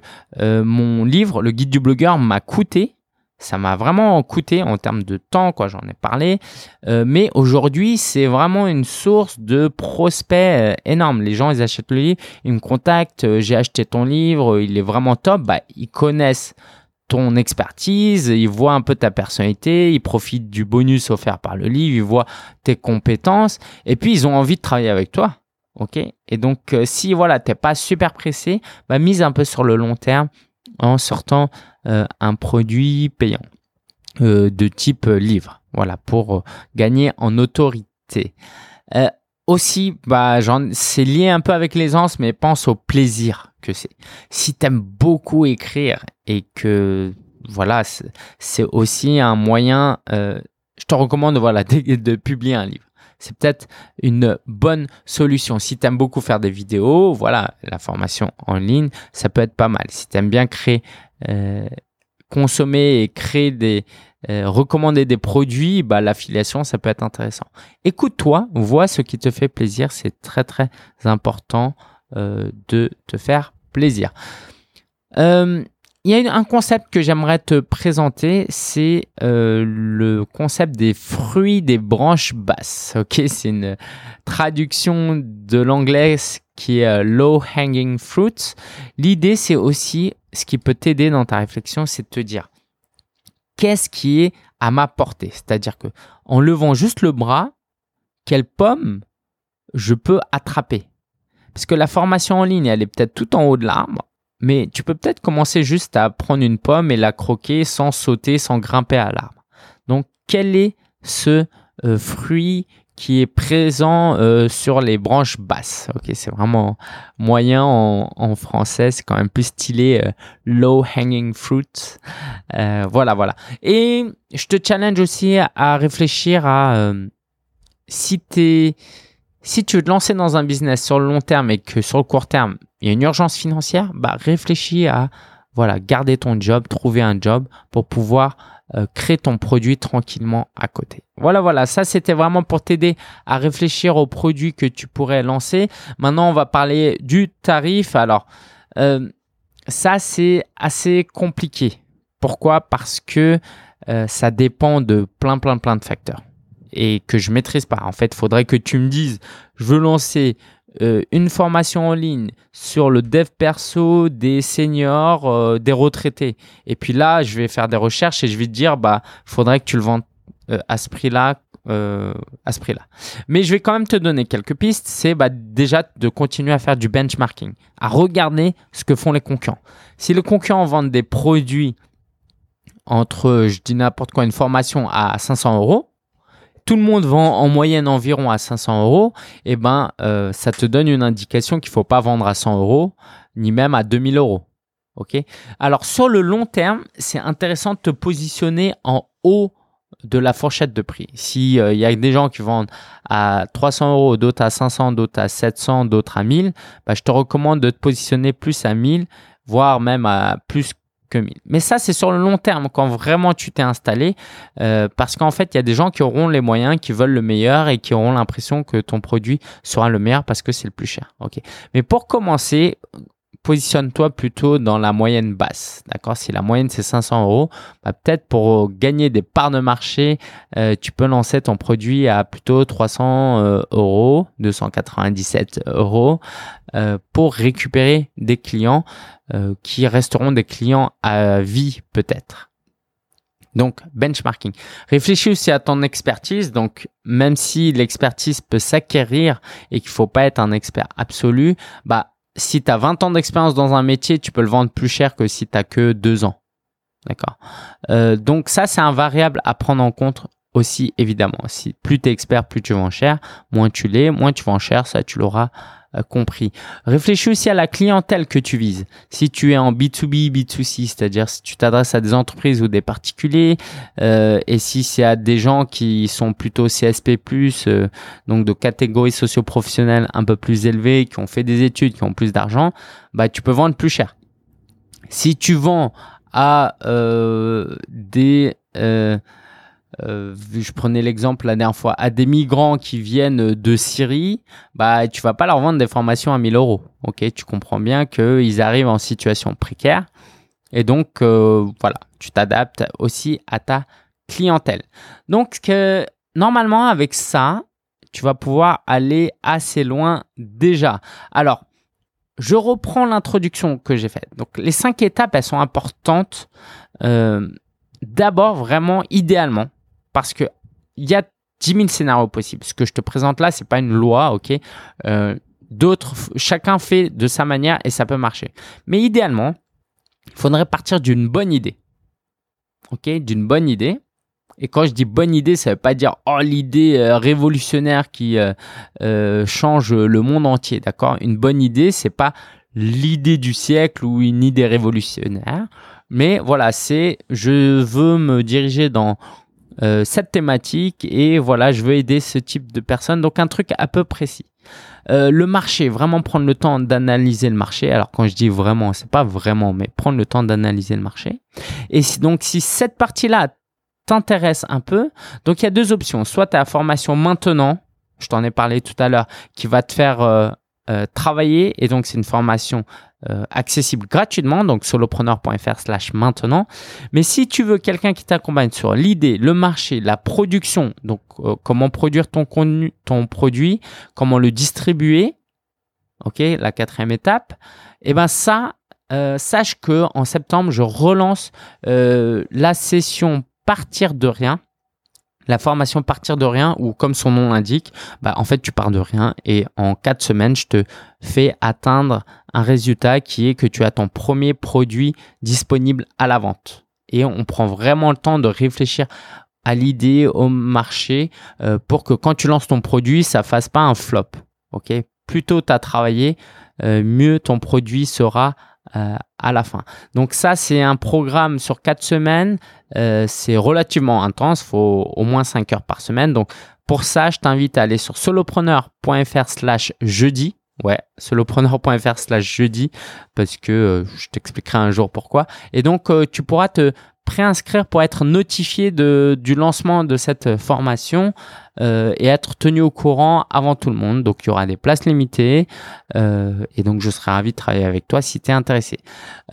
mon livre, le guide du blogueur, m'a coûté ça m'a vraiment coûté en termes de temps, quoi, j'en ai parlé. Euh, mais aujourd'hui, c'est vraiment une source de prospects euh, énorme. Les gens, ils achètent le livre, ils me contactent, euh, j'ai acheté ton livre, il est vraiment top. Bah, ils connaissent ton expertise, ils voient un peu ta personnalité, ils profitent du bonus offert par le livre, ils voient tes compétences, et puis ils ont envie de travailler avec toi. Ok? Et donc, si voilà, t'es pas super pressé, bah, mise un peu sur le long terme en sortant euh, un produit payant euh, de type livre. Voilà, pour euh, gagner en autorité. aussi, bah, c'est lié un peu avec l'aisance, mais pense au plaisir que c'est. Si tu aimes beaucoup écrire et que voilà, c'est aussi un moyen. je te recommande voilà de publier un livre c'est peut-être une bonne solution. Si tu aimes beaucoup faire des vidéos, voilà, la formation en ligne, ça peut être pas mal. Si tu aimes bien créer euh, consommer et créer des euh, recommander des produits, bah, l'affiliation, ça peut être intéressant. Écoute-toi, vois ce qui te fait plaisir, c'est très très important euh, de te faire plaisir. Il y a un concept que j'aimerais te présenter, c'est le concept des fruits des branches basses. Ok, c'est une traduction de l'anglais qui est low hanging fruits. L'idée, c'est aussi ce qui peut t'aider dans ta réflexion, c'est de te dire qu'est-ce qui est à ma portée? C'est-à-dire que en levant juste le bras, quelle pomme je peux attraper? Parce que la formation en ligne, elle est peut-être tout en haut de l'arbre, mais tu peux peut-être commencer juste à prendre une pomme et la croquer sans sauter, sans grimper à l'arbre. Donc, quel est ce euh, fruit qui est présent euh, sur les branches basses? Ok, c'est vraiment moyen en, français, c'est quand même plus stylé euh, low hanging fruit. Euh, voilà, voilà. Et je te challenge aussi à réfléchir à si t'es Si tu veux te lancer dans un business sur le long terme et que sur le court terme, il y a une urgence financière, bah réfléchis à voilà, garder ton job, trouver un job pour pouvoir euh, créer ton produit tranquillement à côté. Voilà, voilà, ça c'était vraiment pour t'aider à réfléchir aux produits que tu pourrais lancer. Maintenant, on va parler du tarif. Alors, euh, ça c'est assez compliqué. Pourquoi? Parce que euh, ça dépend de plein, plein, plein de facteurs et que je maîtrise pas. En fait, il faudrait que tu me dises, je veux lancer euh, une formation en ligne sur le dev perso des seniors, euh, des retraités. Et puis là, je vais faire des recherches et je vais te dire, bah, faudrait que tu le vendes euh, à ce prix-là, à ce prix-là. Mais je vais quand même te donner quelques pistes. C'est bah, déjà de continuer à faire du benchmarking, à regarder ce que font les concurrents. Si les concurrents vendent des produits entre, je dis n'importe quoi, une formation à 500 euros, tout le monde vend en moyenne environ à 500 euros, et eh ben, euh, ça te donne une indication qu'il faut pas vendre à 100 euros, ni même à 2000 euros. Ok? Alors, sur le long terme, c'est intéressant de te positionner en haut de la fourchette de prix. S'il il euh, y a des gens qui vendent à 300 euros, d'autres à 500, d'autres à 700, d'autres à 1000, bah, je te recommande de te positionner plus à 1000, voire même à plus mais ça, c'est sur le long terme, quand vraiment tu t'es installé, euh, parce qu'en fait, il y a des gens qui auront les moyens, qui veulent le meilleur et qui auront l'impression que ton produit sera le meilleur parce que c'est le plus cher. Mais pour commencer, positionne-toi plutôt dans la moyenne basse. D'accord? Si la moyenne c'est 500 euros, bah, peut-être pour gagner des parts de marché, euh, tu peux lancer ton produit à plutôt 300 euh, euros, 297 euros, euh, pour récupérer des clients qui resteront des clients à vie peut-être. Donc, benchmarking. Réfléchis aussi à ton expertise. Donc, même si l'expertise peut s'acquérir et qu'il faut pas être un expert absolu, bah, si tu as 20 ans d'expérience dans un métier, tu peux le vendre plus cher que si tu n'as que 2 ans. D'accord euh, Donc ça, c'est un variable à prendre en compte aussi, évidemment. Plus tu es expert, plus tu vends cher. Moins tu l'es, moins tu vends cher. Ça, tu l'auras compris. Réfléchis aussi à la clientèle que tu vises. Si tu es en B2B, B2C, c'est-à-dire si tu t'adresses à des entreprises ou des particuliers, euh, et si c'est à des gens qui sont plutôt CSP+, euh, donc de catégories socio-professionnelles un peu plus élevées, qui ont fait des études, qui ont plus d'argent, bah tu peux vendre plus cher. Si tu vends à euh, des euh, je prenais l'exemple la dernière fois, à des migrants qui viennent de Syrie, bah tu vas pas leur vendre des formations à 1000 euros. Ok, tu comprends bien qu'ils arrivent en situation précaire et donc euh, voilà, tu t'adaptes aussi à ta clientèle. Donc que, normalement avec ça, tu vas pouvoir aller assez loin déjà. Alors, je reprends l'introduction que j'ai faite. Donc les cinq étapes, elles sont importantes. Euh, D'abord, vraiment, idéalement, parce que il y a 10 000 scénarios possibles. Ce que je te présente là, c'est pas une loi, ok? Euh, D'autres, chacun fait de sa manière et ça peut marcher. Mais idéalement, il faudrait partir d'une bonne idée, ok? D'une bonne idée. Et quand je dis bonne idée, ça veut pas dire oh l'idée euh, révolutionnaire qui euh, change le monde entier, d'accord? Une bonne idée, c'est pas l'idée du siècle ou une idée révolutionnaire, mais voilà, c'est je veux me diriger dans euh, cette thématique et voilà, je veux aider ce type de personnes. Donc un truc un peu précis. Euh, le marché, vraiment prendre le temps d'analyser le marché. Alors quand je dis vraiment, c'est pas vraiment, mais prendre le temps d'analyser le marché. Et donc si cette partie-là t'intéresse un peu, donc il y a deux options. Soit ta formation maintenant, je t'en ai parlé tout à l'heure, qui va te faire euh, travailler et donc c'est une formation euh, accessible gratuitement, donc solopreneur.fr slash maintenant. Mais si tu veux quelqu'un qui t'accompagne sur l'idée, le marché, la production, donc euh, comment produire ton contenu, ton produit, comment le distribuer, ok, la quatrième étape, et eh ben ça, euh, sache que en septembre, je relance la session partir de rien la formation partir de rien ou comme son nom l'indique, bah en fait tu pars de rien et en quatre semaines je te fais atteindre un résultat qui est que tu as ton premier produit disponible à la vente. Et on prend vraiment le temps de réfléchir à l'idée, au marché, euh, pour que quand tu lances ton produit, ça fasse pas un flop. Ok? Plus tôt tu as travaillé, euh, mieux ton produit sera à la fin. Donc ça, c'est un programme sur quatre semaines. c'est relativement intense. Faut au moins 5 heures par semaine. Donc pour ça, je t'invite à aller sur solopreneur.fr slash jeudi. Ouais, solopreneur.fr slash jeudi, parce que je t'expliquerai un jour pourquoi. Et donc, tu pourras te préinscrire pour être notifié de, du lancement de cette formation euh, et être tenu au courant avant tout le monde. Donc il y aura des places limitées euh, et donc je serai ravi de travailler avec toi si tu es intéressé.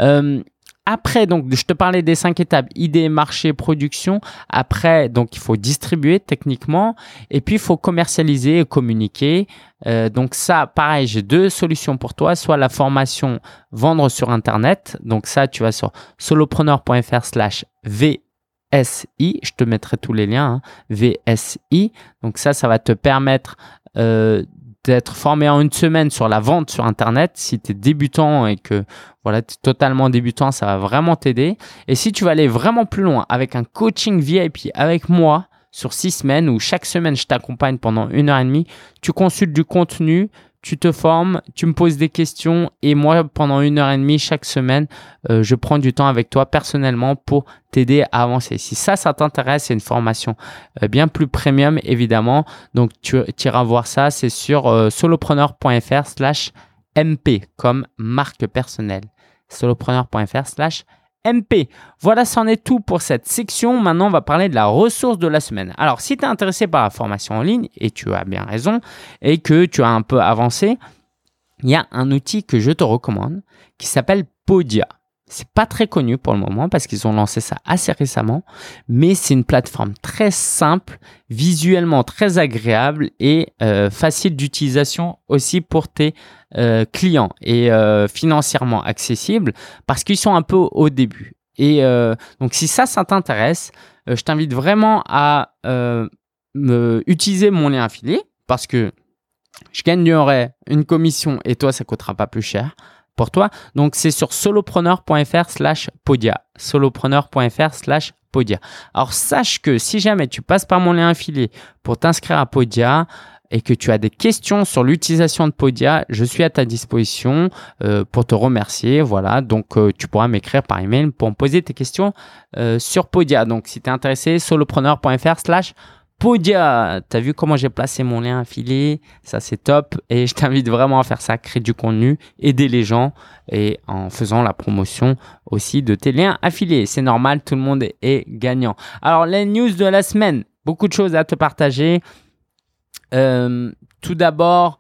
Euh, après, donc, je te parlais des cinq étapes idée, marché, production. Après, donc, il faut distribuer techniquement. Et puis, il faut commercialiser et communiquer. Euh, donc, ça, pareil, j'ai deux solutions pour toi. Soit la formation vendre sur Internet. Donc, ça, tu vas sur solopreneur.fr slash VSI. Je te mettrai tous les liens. Hein. VSI. Donc, ça, ça va te permettre euh, d'être formé en une semaine sur la vente sur Internet. Si tu es débutant et que voilà, tu es totalement débutant, ça va vraiment t'aider. Et si tu vas aller vraiment plus loin avec un coaching VIP avec moi sur six semaines où chaque semaine je t'accompagne pendant une heure et demie, tu consultes du contenu, tu te formes, tu me poses des questions et moi, pendant une heure et demie chaque semaine, euh, je prends du temps avec toi personnellement pour t'aider à avancer. Si ça, ça t'intéresse, c'est une formation euh, bien plus premium, évidemment. Donc, tu, iras voir ça, c'est sur euh, solopreneur.fr slash MP comme marque personnelle. solopreneur.fr slash MP. Voilà, c'en est tout pour cette section. Maintenant, on va parler de la ressource de la semaine. Alors, si tu es intéressé par la formation en ligne, et tu as bien raison, et que tu as un peu avancé, il y a un outil que je te recommande qui s'appelle Podia. C'est pas très connu pour le moment parce qu'ils ont lancé ça assez récemment, mais c'est une plateforme très simple, visuellement très agréable et euh, facile d'utilisation aussi pour tes euh, clients et euh, financièrement accessible parce qu'ils sont un peu au début. Et donc si ça, ça t'intéresse, je t'invite vraiment à utiliser mon lien affilié parce que je gagnerai une commission et toi, ça coûtera pas plus cher pour toi. Donc, c'est sur solopreneur.fr slash podia. Solopreneur.fr slash podia. Alors, sache que si jamais tu passes par mon lien affilié pour t'inscrire à Podia, et que tu as des questions sur l'utilisation de Podia, je suis à ta disposition euh, pour te remercier. Voilà, donc euh, tu pourras m'écrire par email pour me poser tes questions euh, sur Podia. Donc si tu es intéressé, solopreneur.fr slash Podia, t'as vu comment j'ai placé mon lien affilié? Ça c'est top et je t'invite vraiment à faire ça, créer du contenu, aider les gens et en faisant la promotion aussi de tes liens affiliés. C'est normal, tout le monde est gagnant. Alors les news de la semaine, beaucoup de choses à te partager. Euh, tout d'abord,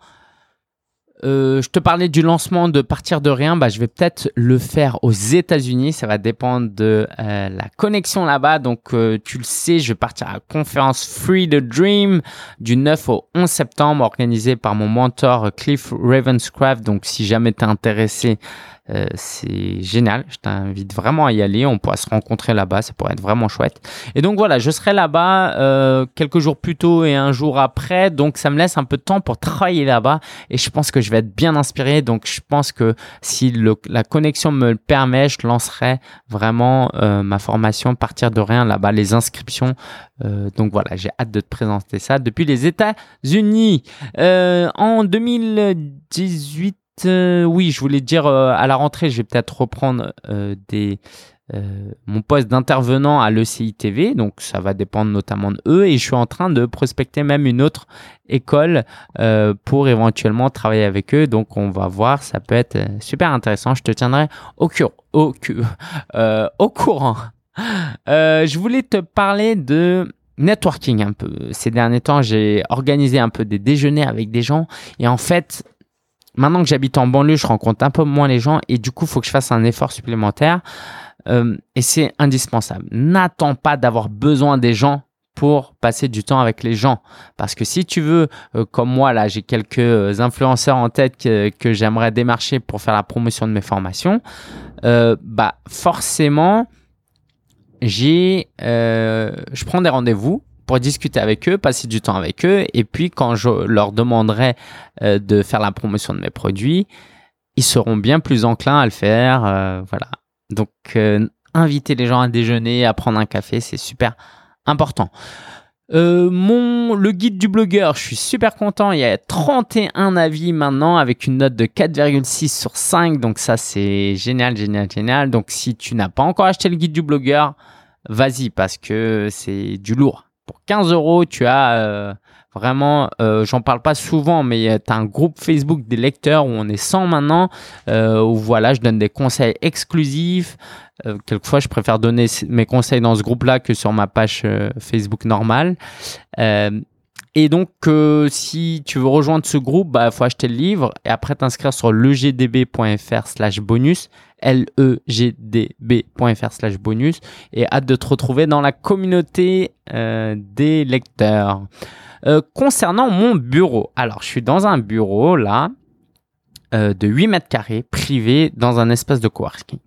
euh, je te parlais du lancement de partir de rien. Bah, je vais peut-être le faire aux États-Unis. Ça va dépendre de euh, la connexion là-bas. Donc, euh, tu le sais, je vais partir à la conférence Free the Dream du 9 au 11 septembre, organisée par mon mentor Cliff Ravenscraft. Donc, si jamais tu es intéressé, euh, c'est génial. Je t'invite vraiment à y aller. On pourra se rencontrer là-bas. Ça pourrait être vraiment chouette. Et donc voilà, je serai là-bas euh, quelques jours plus tôt et un jour après. Donc ça me laisse un peu de temps pour travailler là-bas. Et je pense que je vais être bien inspiré. Donc je pense que si la connexion me le permet, je lancerai vraiment euh, ma formation partir de rien là-bas, les inscriptions. donc voilà, j'ai hâte de te présenter ça depuis les États-Unis. en 2018, euh, oui, je voulais dire euh, à la rentrée, je vais peut-être reprendre euh, mon poste d'intervenant à l'ECI TV, donc ça va dépendre notamment de eux, et je suis en train de prospecter même une autre école pour éventuellement travailler avec eux, donc on va voir, ça peut être super intéressant, je te tiendrai au, au, au courant. je voulais te parler de networking un peu. Ces derniers temps, j'ai organisé un peu des déjeuners avec des gens, et en fait, maintenant que j'habite en banlieue, je rencontre un peu moins les gens et du coup, il faut que je fasse un effort supplémentaire. Euh, et c'est indispensable. N'attends pas d'avoir besoin des gens pour passer du temps avec les gens. Parce que si tu veux, euh, comme moi, là, j'ai quelques influenceurs en tête que, que j'aimerais démarcher pour faire la promotion de mes formations, euh, bah forcément, j'ai, je prends des rendez-vous pour discuter avec eux, passer du temps avec eux. Et puis, quand je leur demanderai euh, de faire la promotion de mes produits, ils seront bien plus enclins à le faire. Euh, voilà. Donc, euh, inviter les gens à déjeuner, à prendre un café, c'est super important. Mon, le guide du blogueur, je suis super content. Il y a 31 avis maintenant avec une note de 4,6 sur 5. Donc ça, c'est génial, génial, génial. Donc si tu n'as pas encore acheté le guide du blogueur, vas-y parce que c'est du lourd. Pour 15 euros, tu as euh, vraiment, euh, j'en parle pas souvent, mais tu as un groupe Facebook des lecteurs où on est 100 maintenant, où voilà, je donne des conseils exclusifs. Euh, quelquefois, je préfère donner mes conseils dans ce groupe-là que sur ma page euh, Facebook normale. Euh, et donc, si tu veux rejoindre ce groupe, il bah, faut acheter le livre et après t'inscrire sur legdb.fr slash bonus, legdb.fr slash bonus, et hâte de te retrouver dans la communauté des lecteurs. concernant mon bureau, alors je suis dans un bureau là, de 8 mètres carrés, privé, dans un espace de coworking.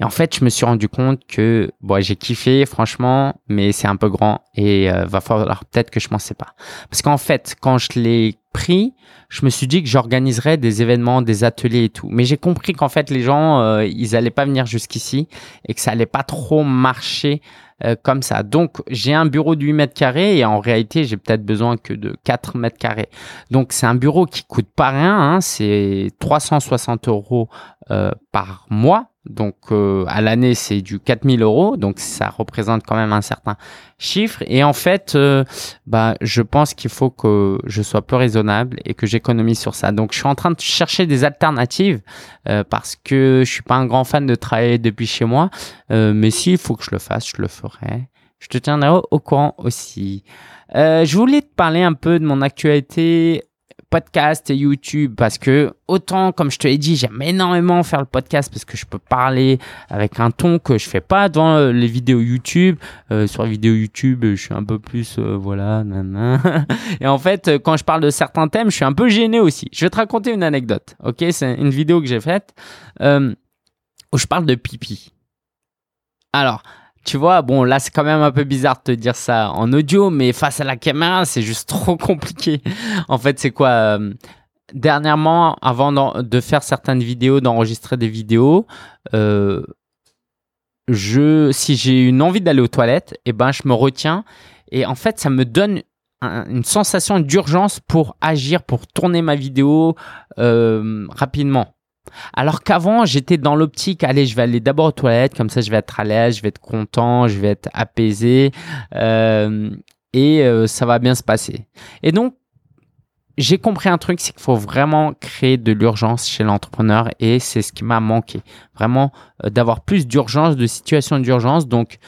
Et en fait, je me suis rendu compte que bon, j'ai kiffé, franchement, mais c'est un peu grand et euh, va falloir peut-être que je m'en sépare. Parce qu'en fait, quand je l'ai pris, je me suis dit que j'organiserais des événements, des ateliers et tout. Mais j'ai compris qu'en fait, les gens, euh, ils allaient pas venir jusqu'ici et que ça allait pas trop marcher euh, comme ça. Donc, j'ai un bureau de 8 mètres carrés et en réalité, j'ai peut-être besoin que de 4 mètres carrés. Donc, c'est un bureau qui coûte pas rien. Hein, c'est 360 euros par mois donc euh, à l'année, c'est du 4000 euros, donc ça représente quand même un certain chiffre. Et en fait, euh, bah, je pense qu'il faut que je sois plus raisonnable et que j'économise sur ça. Donc je suis en train de chercher des alternatives euh, parce que je suis pas un grand fan de travailler depuis chez moi. mais s'il faut que je le fasse, je le ferai. Je te tiendrai au courant aussi. je voulais te parler un peu de mon actualité podcast et YouTube parce que autant comme je te l'ai dit j'aime énormément faire le podcast parce que je peux parler avec un ton que je fais pas dans euh, les vidéos YouTube. Euh, sur les vidéos YouTube je suis un peu plus euh, voilà et en fait quand je parle de certains thèmes je suis un peu gêné aussi. Je vais te raconter une anecdote ok? C'est une vidéo que j'ai faite où je parle de pipi. Alors tu vois, bon, là, c'est quand même un peu bizarre de te dire ça en audio, mais face à la caméra, c'est juste trop compliqué. En fait, c'est quoi euh, Dernièrement, avant de faire certaines vidéos, d'enregistrer des vidéos, euh, je, si j'ai une envie d'aller aux toilettes, et eh ben, je me retiens. Et en fait, ça me donne une sensation d'urgence pour agir, pour tourner ma vidéo euh, rapidement. Alors qu'avant, j'étais dans l'optique, allez, je vais aller d'abord aux toilettes, comme ça je vais être à l'aise, je vais être content, je vais être apaisé euh, et euh, ça va bien se passer. Et donc, j'ai compris un truc, c'est qu'il faut vraiment créer de l'urgence chez l'entrepreneur et c'est ce qui m'a manqué. Vraiment euh, d'avoir plus d'urgence, de situations d'urgence. Donc,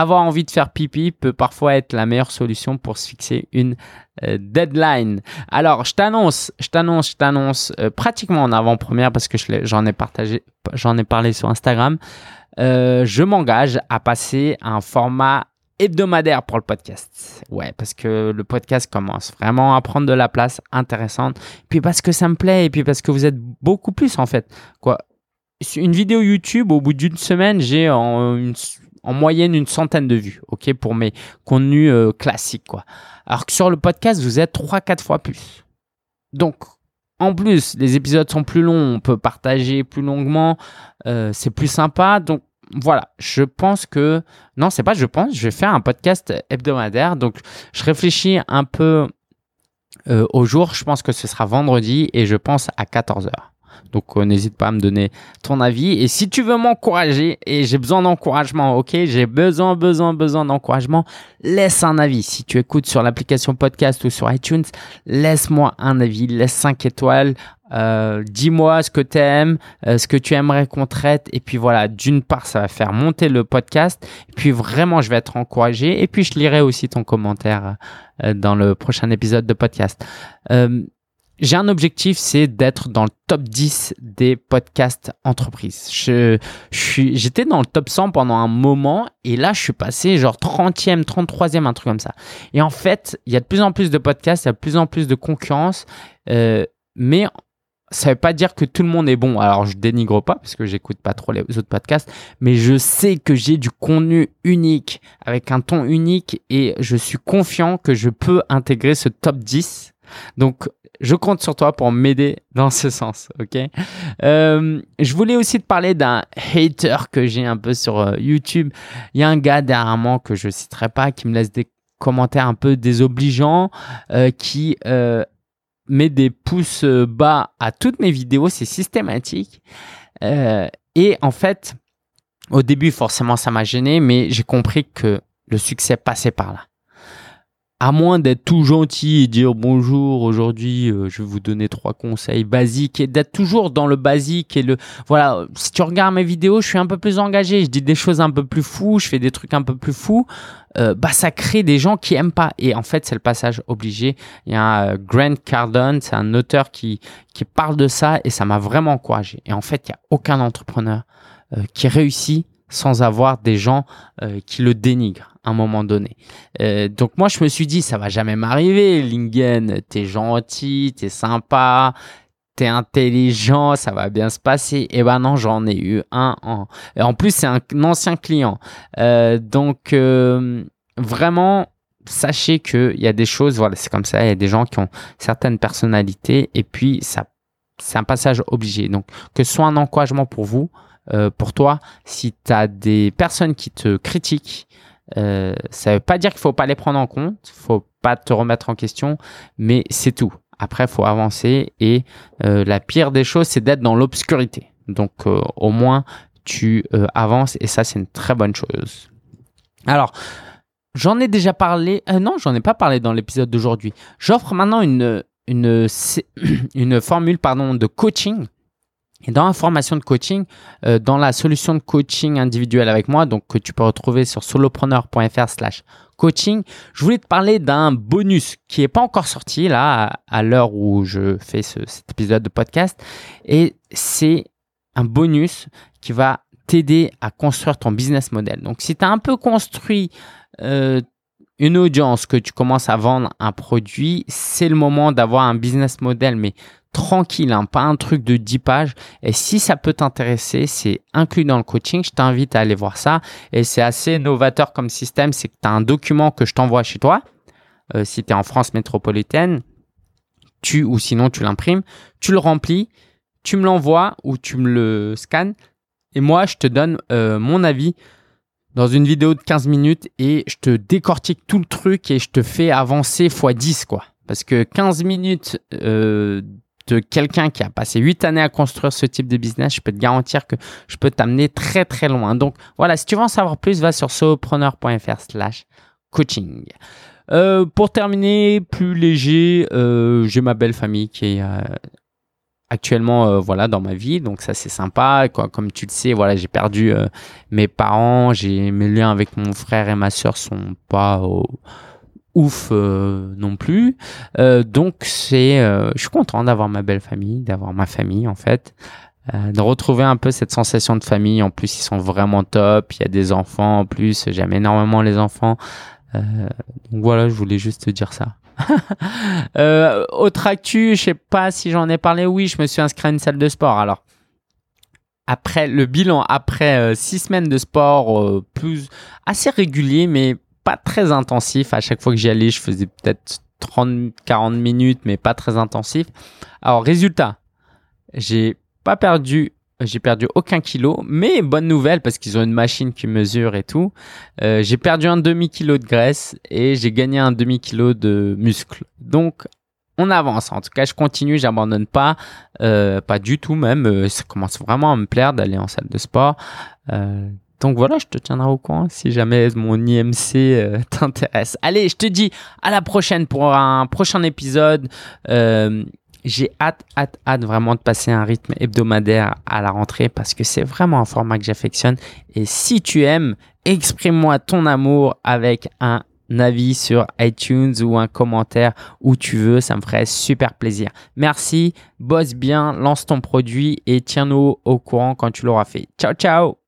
avoir envie de faire pipi peut parfois être la meilleure solution pour se fixer une euh, deadline. Alors, je t'annonce, je t'annonce, je t'annonce euh, pratiquement en avant-première parce que j'en ai partagé, j'en ai parlé sur Instagram. Euh, je m'engage à passer un format hebdomadaire pour le podcast. Ouais, parce que le podcast commence vraiment à prendre de la place intéressante. Puis parce que ça me plaît et puis parce que vous êtes beaucoup plus en fait. Quoi, une vidéo YouTube au bout d'une semaine, j'ai une en moyenne une centaine de vues, ok, pour mes contenus euh, classiques, quoi. Alors que sur le podcast, vous êtes 3-4 fois plus. Donc, en plus, les épisodes sont plus longs, on peut partager plus longuement, euh, c'est plus sympa. Donc, voilà, je pense que... Non, c'est pas je pense, je vais faire un podcast hebdomadaire. Donc, je réfléchis un peu euh, au jour. Je pense que ce sera vendredi et je pense à 14h. Donc euh, n'hésite pas à me donner ton avis. Et si tu veux m'encourager, et j'ai besoin d'encouragement, ok? J'ai besoin, besoin, besoin d'encouragement, laisse un avis. Si tu écoutes sur l'application podcast ou sur iTunes, laisse-moi un avis, laisse 5 étoiles. Euh, dis-moi ce que tu aimes, euh, ce que tu aimerais qu'on traite. Et puis voilà, d'une part, ça va faire monter le podcast. Et puis vraiment, je vais être encouragé. Et puis, je lirai aussi ton commentaire dans le prochain épisode de podcast j'ai un objectif, c'est d'être dans le top 10 des podcasts entreprises. Je, suis, j'étais dans le top 100 pendant un moment et là, je suis passé genre 30e, 33e, un truc comme ça. Et en fait, il y a de plus en plus de podcasts, il y a de plus en plus de concurrence, euh, mais ça veut pas dire que tout le monde est bon. Alors, je dénigre pas parce que j'écoute pas trop les autres podcasts, mais je sais que j'ai du contenu unique avec un ton unique et je suis confiant que je peux intégrer ce top 10. Donc, je compte sur toi pour m'aider dans ce sens, ok? Euh, Je voulais aussi te parler d'un hater que j'ai un peu sur euh, YouTube. Il y a un gars derrière moi que je citerai pas qui me laisse des commentaires un peu désobligeants, qui met des pouces bas à toutes mes vidéos, c'est systématique. et en fait, au début, forcément, ça m'a gêné, mais j'ai compris que le succès passait par là à moins d'être tout gentil et dire bonjour, aujourd'hui euh, je vais vous donner trois conseils basiques et d'être toujours dans le basique et le voilà, si tu regardes mes vidéos, je suis un peu plus engagé, je dis des choses un peu plus fous, je fais des trucs un peu plus fous, euh, bah ça crée des gens qui aiment pas et en fait, c'est le passage obligé. Il y a euh, Grant Cardone, c'est un auteur qui qui parle de ça et ça m'a vraiment encouragé. Et en fait, il y a aucun entrepreneur qui réussit sans avoir des gens qui le dénigrent à un moment donné. Euh, donc moi, je me suis dit, ça va jamais m'arriver, Lingen, t'es gentil, t'es sympa, t'es intelligent, ça va bien se passer. Et eh ben non, j'en ai eu un. En, en plus, c'est un, ancien client. Euh, donc euh, vraiment, sachez qu'il y a des choses, voilà, c'est comme ça, il y a des gens qui ont certaines personnalités et puis ça, c'est un passage obligé. Donc que ce soit un encouragement pour vous, pour toi, si tu as des personnes qui te critiquent, euh, ça veut pas dire qu'il faut pas les prendre en compte, faut pas te remettre en question, mais c'est tout. Après, faut avancer et euh, la pire des choses, c'est d'être dans l'obscurité. Donc, euh, au moins, tu euh, avances et ça, c'est une très bonne chose. Alors, j'en ai déjà parlé. non, j'en ai pas parlé dans l'épisode d'aujourd'hui. J'offre maintenant une une une formule pardon de coaching et dans la formation de coaching, euh, dans la solution de coaching individuel avec moi, donc que tu peux retrouver sur solopreneur.fr slash coaching, je voulais te parler d'un bonus qui n'est pas encore sorti là à, l'heure où je fais cet épisode de podcast. Et c'est un bonus qui va t'aider à construire ton business model. Donc si tu as un peu construit euh, une audience, que tu commences à vendre un produit, c'est le moment d'avoir un business model, mais tranquille, hein, pas un truc de 10 pages. Et si ça peut t'intéresser, c'est inclus dans le coaching. Je t'invite à aller voir ça. Et c'est assez novateur comme système. C'est que tu as un document que je t'envoie chez toi. Euh, si tu es en France métropolitaine, tu ou sinon tu l'imprimes, tu le remplis, tu me l'envoies ou tu me le scannes. Et moi, je te donne euh, mon avis dans une vidéo de 15 minutes et je te décortique tout le truc et je te fais avancer x 10 quoi. Parce que 15 minutes euh, de quelqu'un qui a passé 8 années à construire ce type de business, je peux te garantir que je peux t'amener très très loin. Donc voilà, si tu veux en savoir plus, va sur solopreneur.fr slash coaching. Euh, pour terminer, plus léger, euh, j'ai ma belle famille qui est euh, actuellement voilà dans ma vie, donc ça c'est sympa. Comme tu le sais, voilà, j'ai perdu mes parents, j'ai mes liens avec mon frère et ma soeur sont pas ouf euh, non plus. Euh, donc c'est, euh, je suis content d'avoir ma belle famille, d'avoir ma famille en fait, de retrouver un peu cette sensation de famille. En plus, ils sont vraiment top. Il y a des enfants en plus. J'aime énormément les enfants. donc voilà, je voulais juste te dire ça. autre actu, je sais pas si j'en ai parlé. Oui, je me suis inscrit à une salle de sport. Alors après le bilan, après six semaines de sport plus assez régulier, mais pas très intensif. À chaque fois que j'y allais, je faisais peut-être 30, 40 minutes, mais pas très intensif. Alors, résultat, j'ai pas perdu, j'ai perdu aucun kilo, mais bonne nouvelle parce qu'ils ont une machine qui mesure et tout. Euh, j'ai perdu un demi-kilo de graisse et j'ai gagné un demi-kilo de muscle. Donc, on avance. En tout cas, je continue, j'abandonne pas, euh, pas du tout même. Euh, ça commence vraiment à me plaire d'aller en salle de sport. Donc voilà, je te tiendrai au courant si jamais mon IMC euh, t'intéresse. Allez, je te dis à la prochaine pour un prochain épisode. Euh, j'ai hâte, hâte, hâte vraiment de passer un rythme hebdomadaire à la rentrée parce que c'est vraiment un format que j'affectionne. Et si tu aimes, exprime-moi ton amour avec un avis sur iTunes ou un commentaire où tu veux, ça me ferait super plaisir. Merci, bosse bien, lance ton produit et tiens-nous au courant quand tu l'auras fait. Ciao, ciao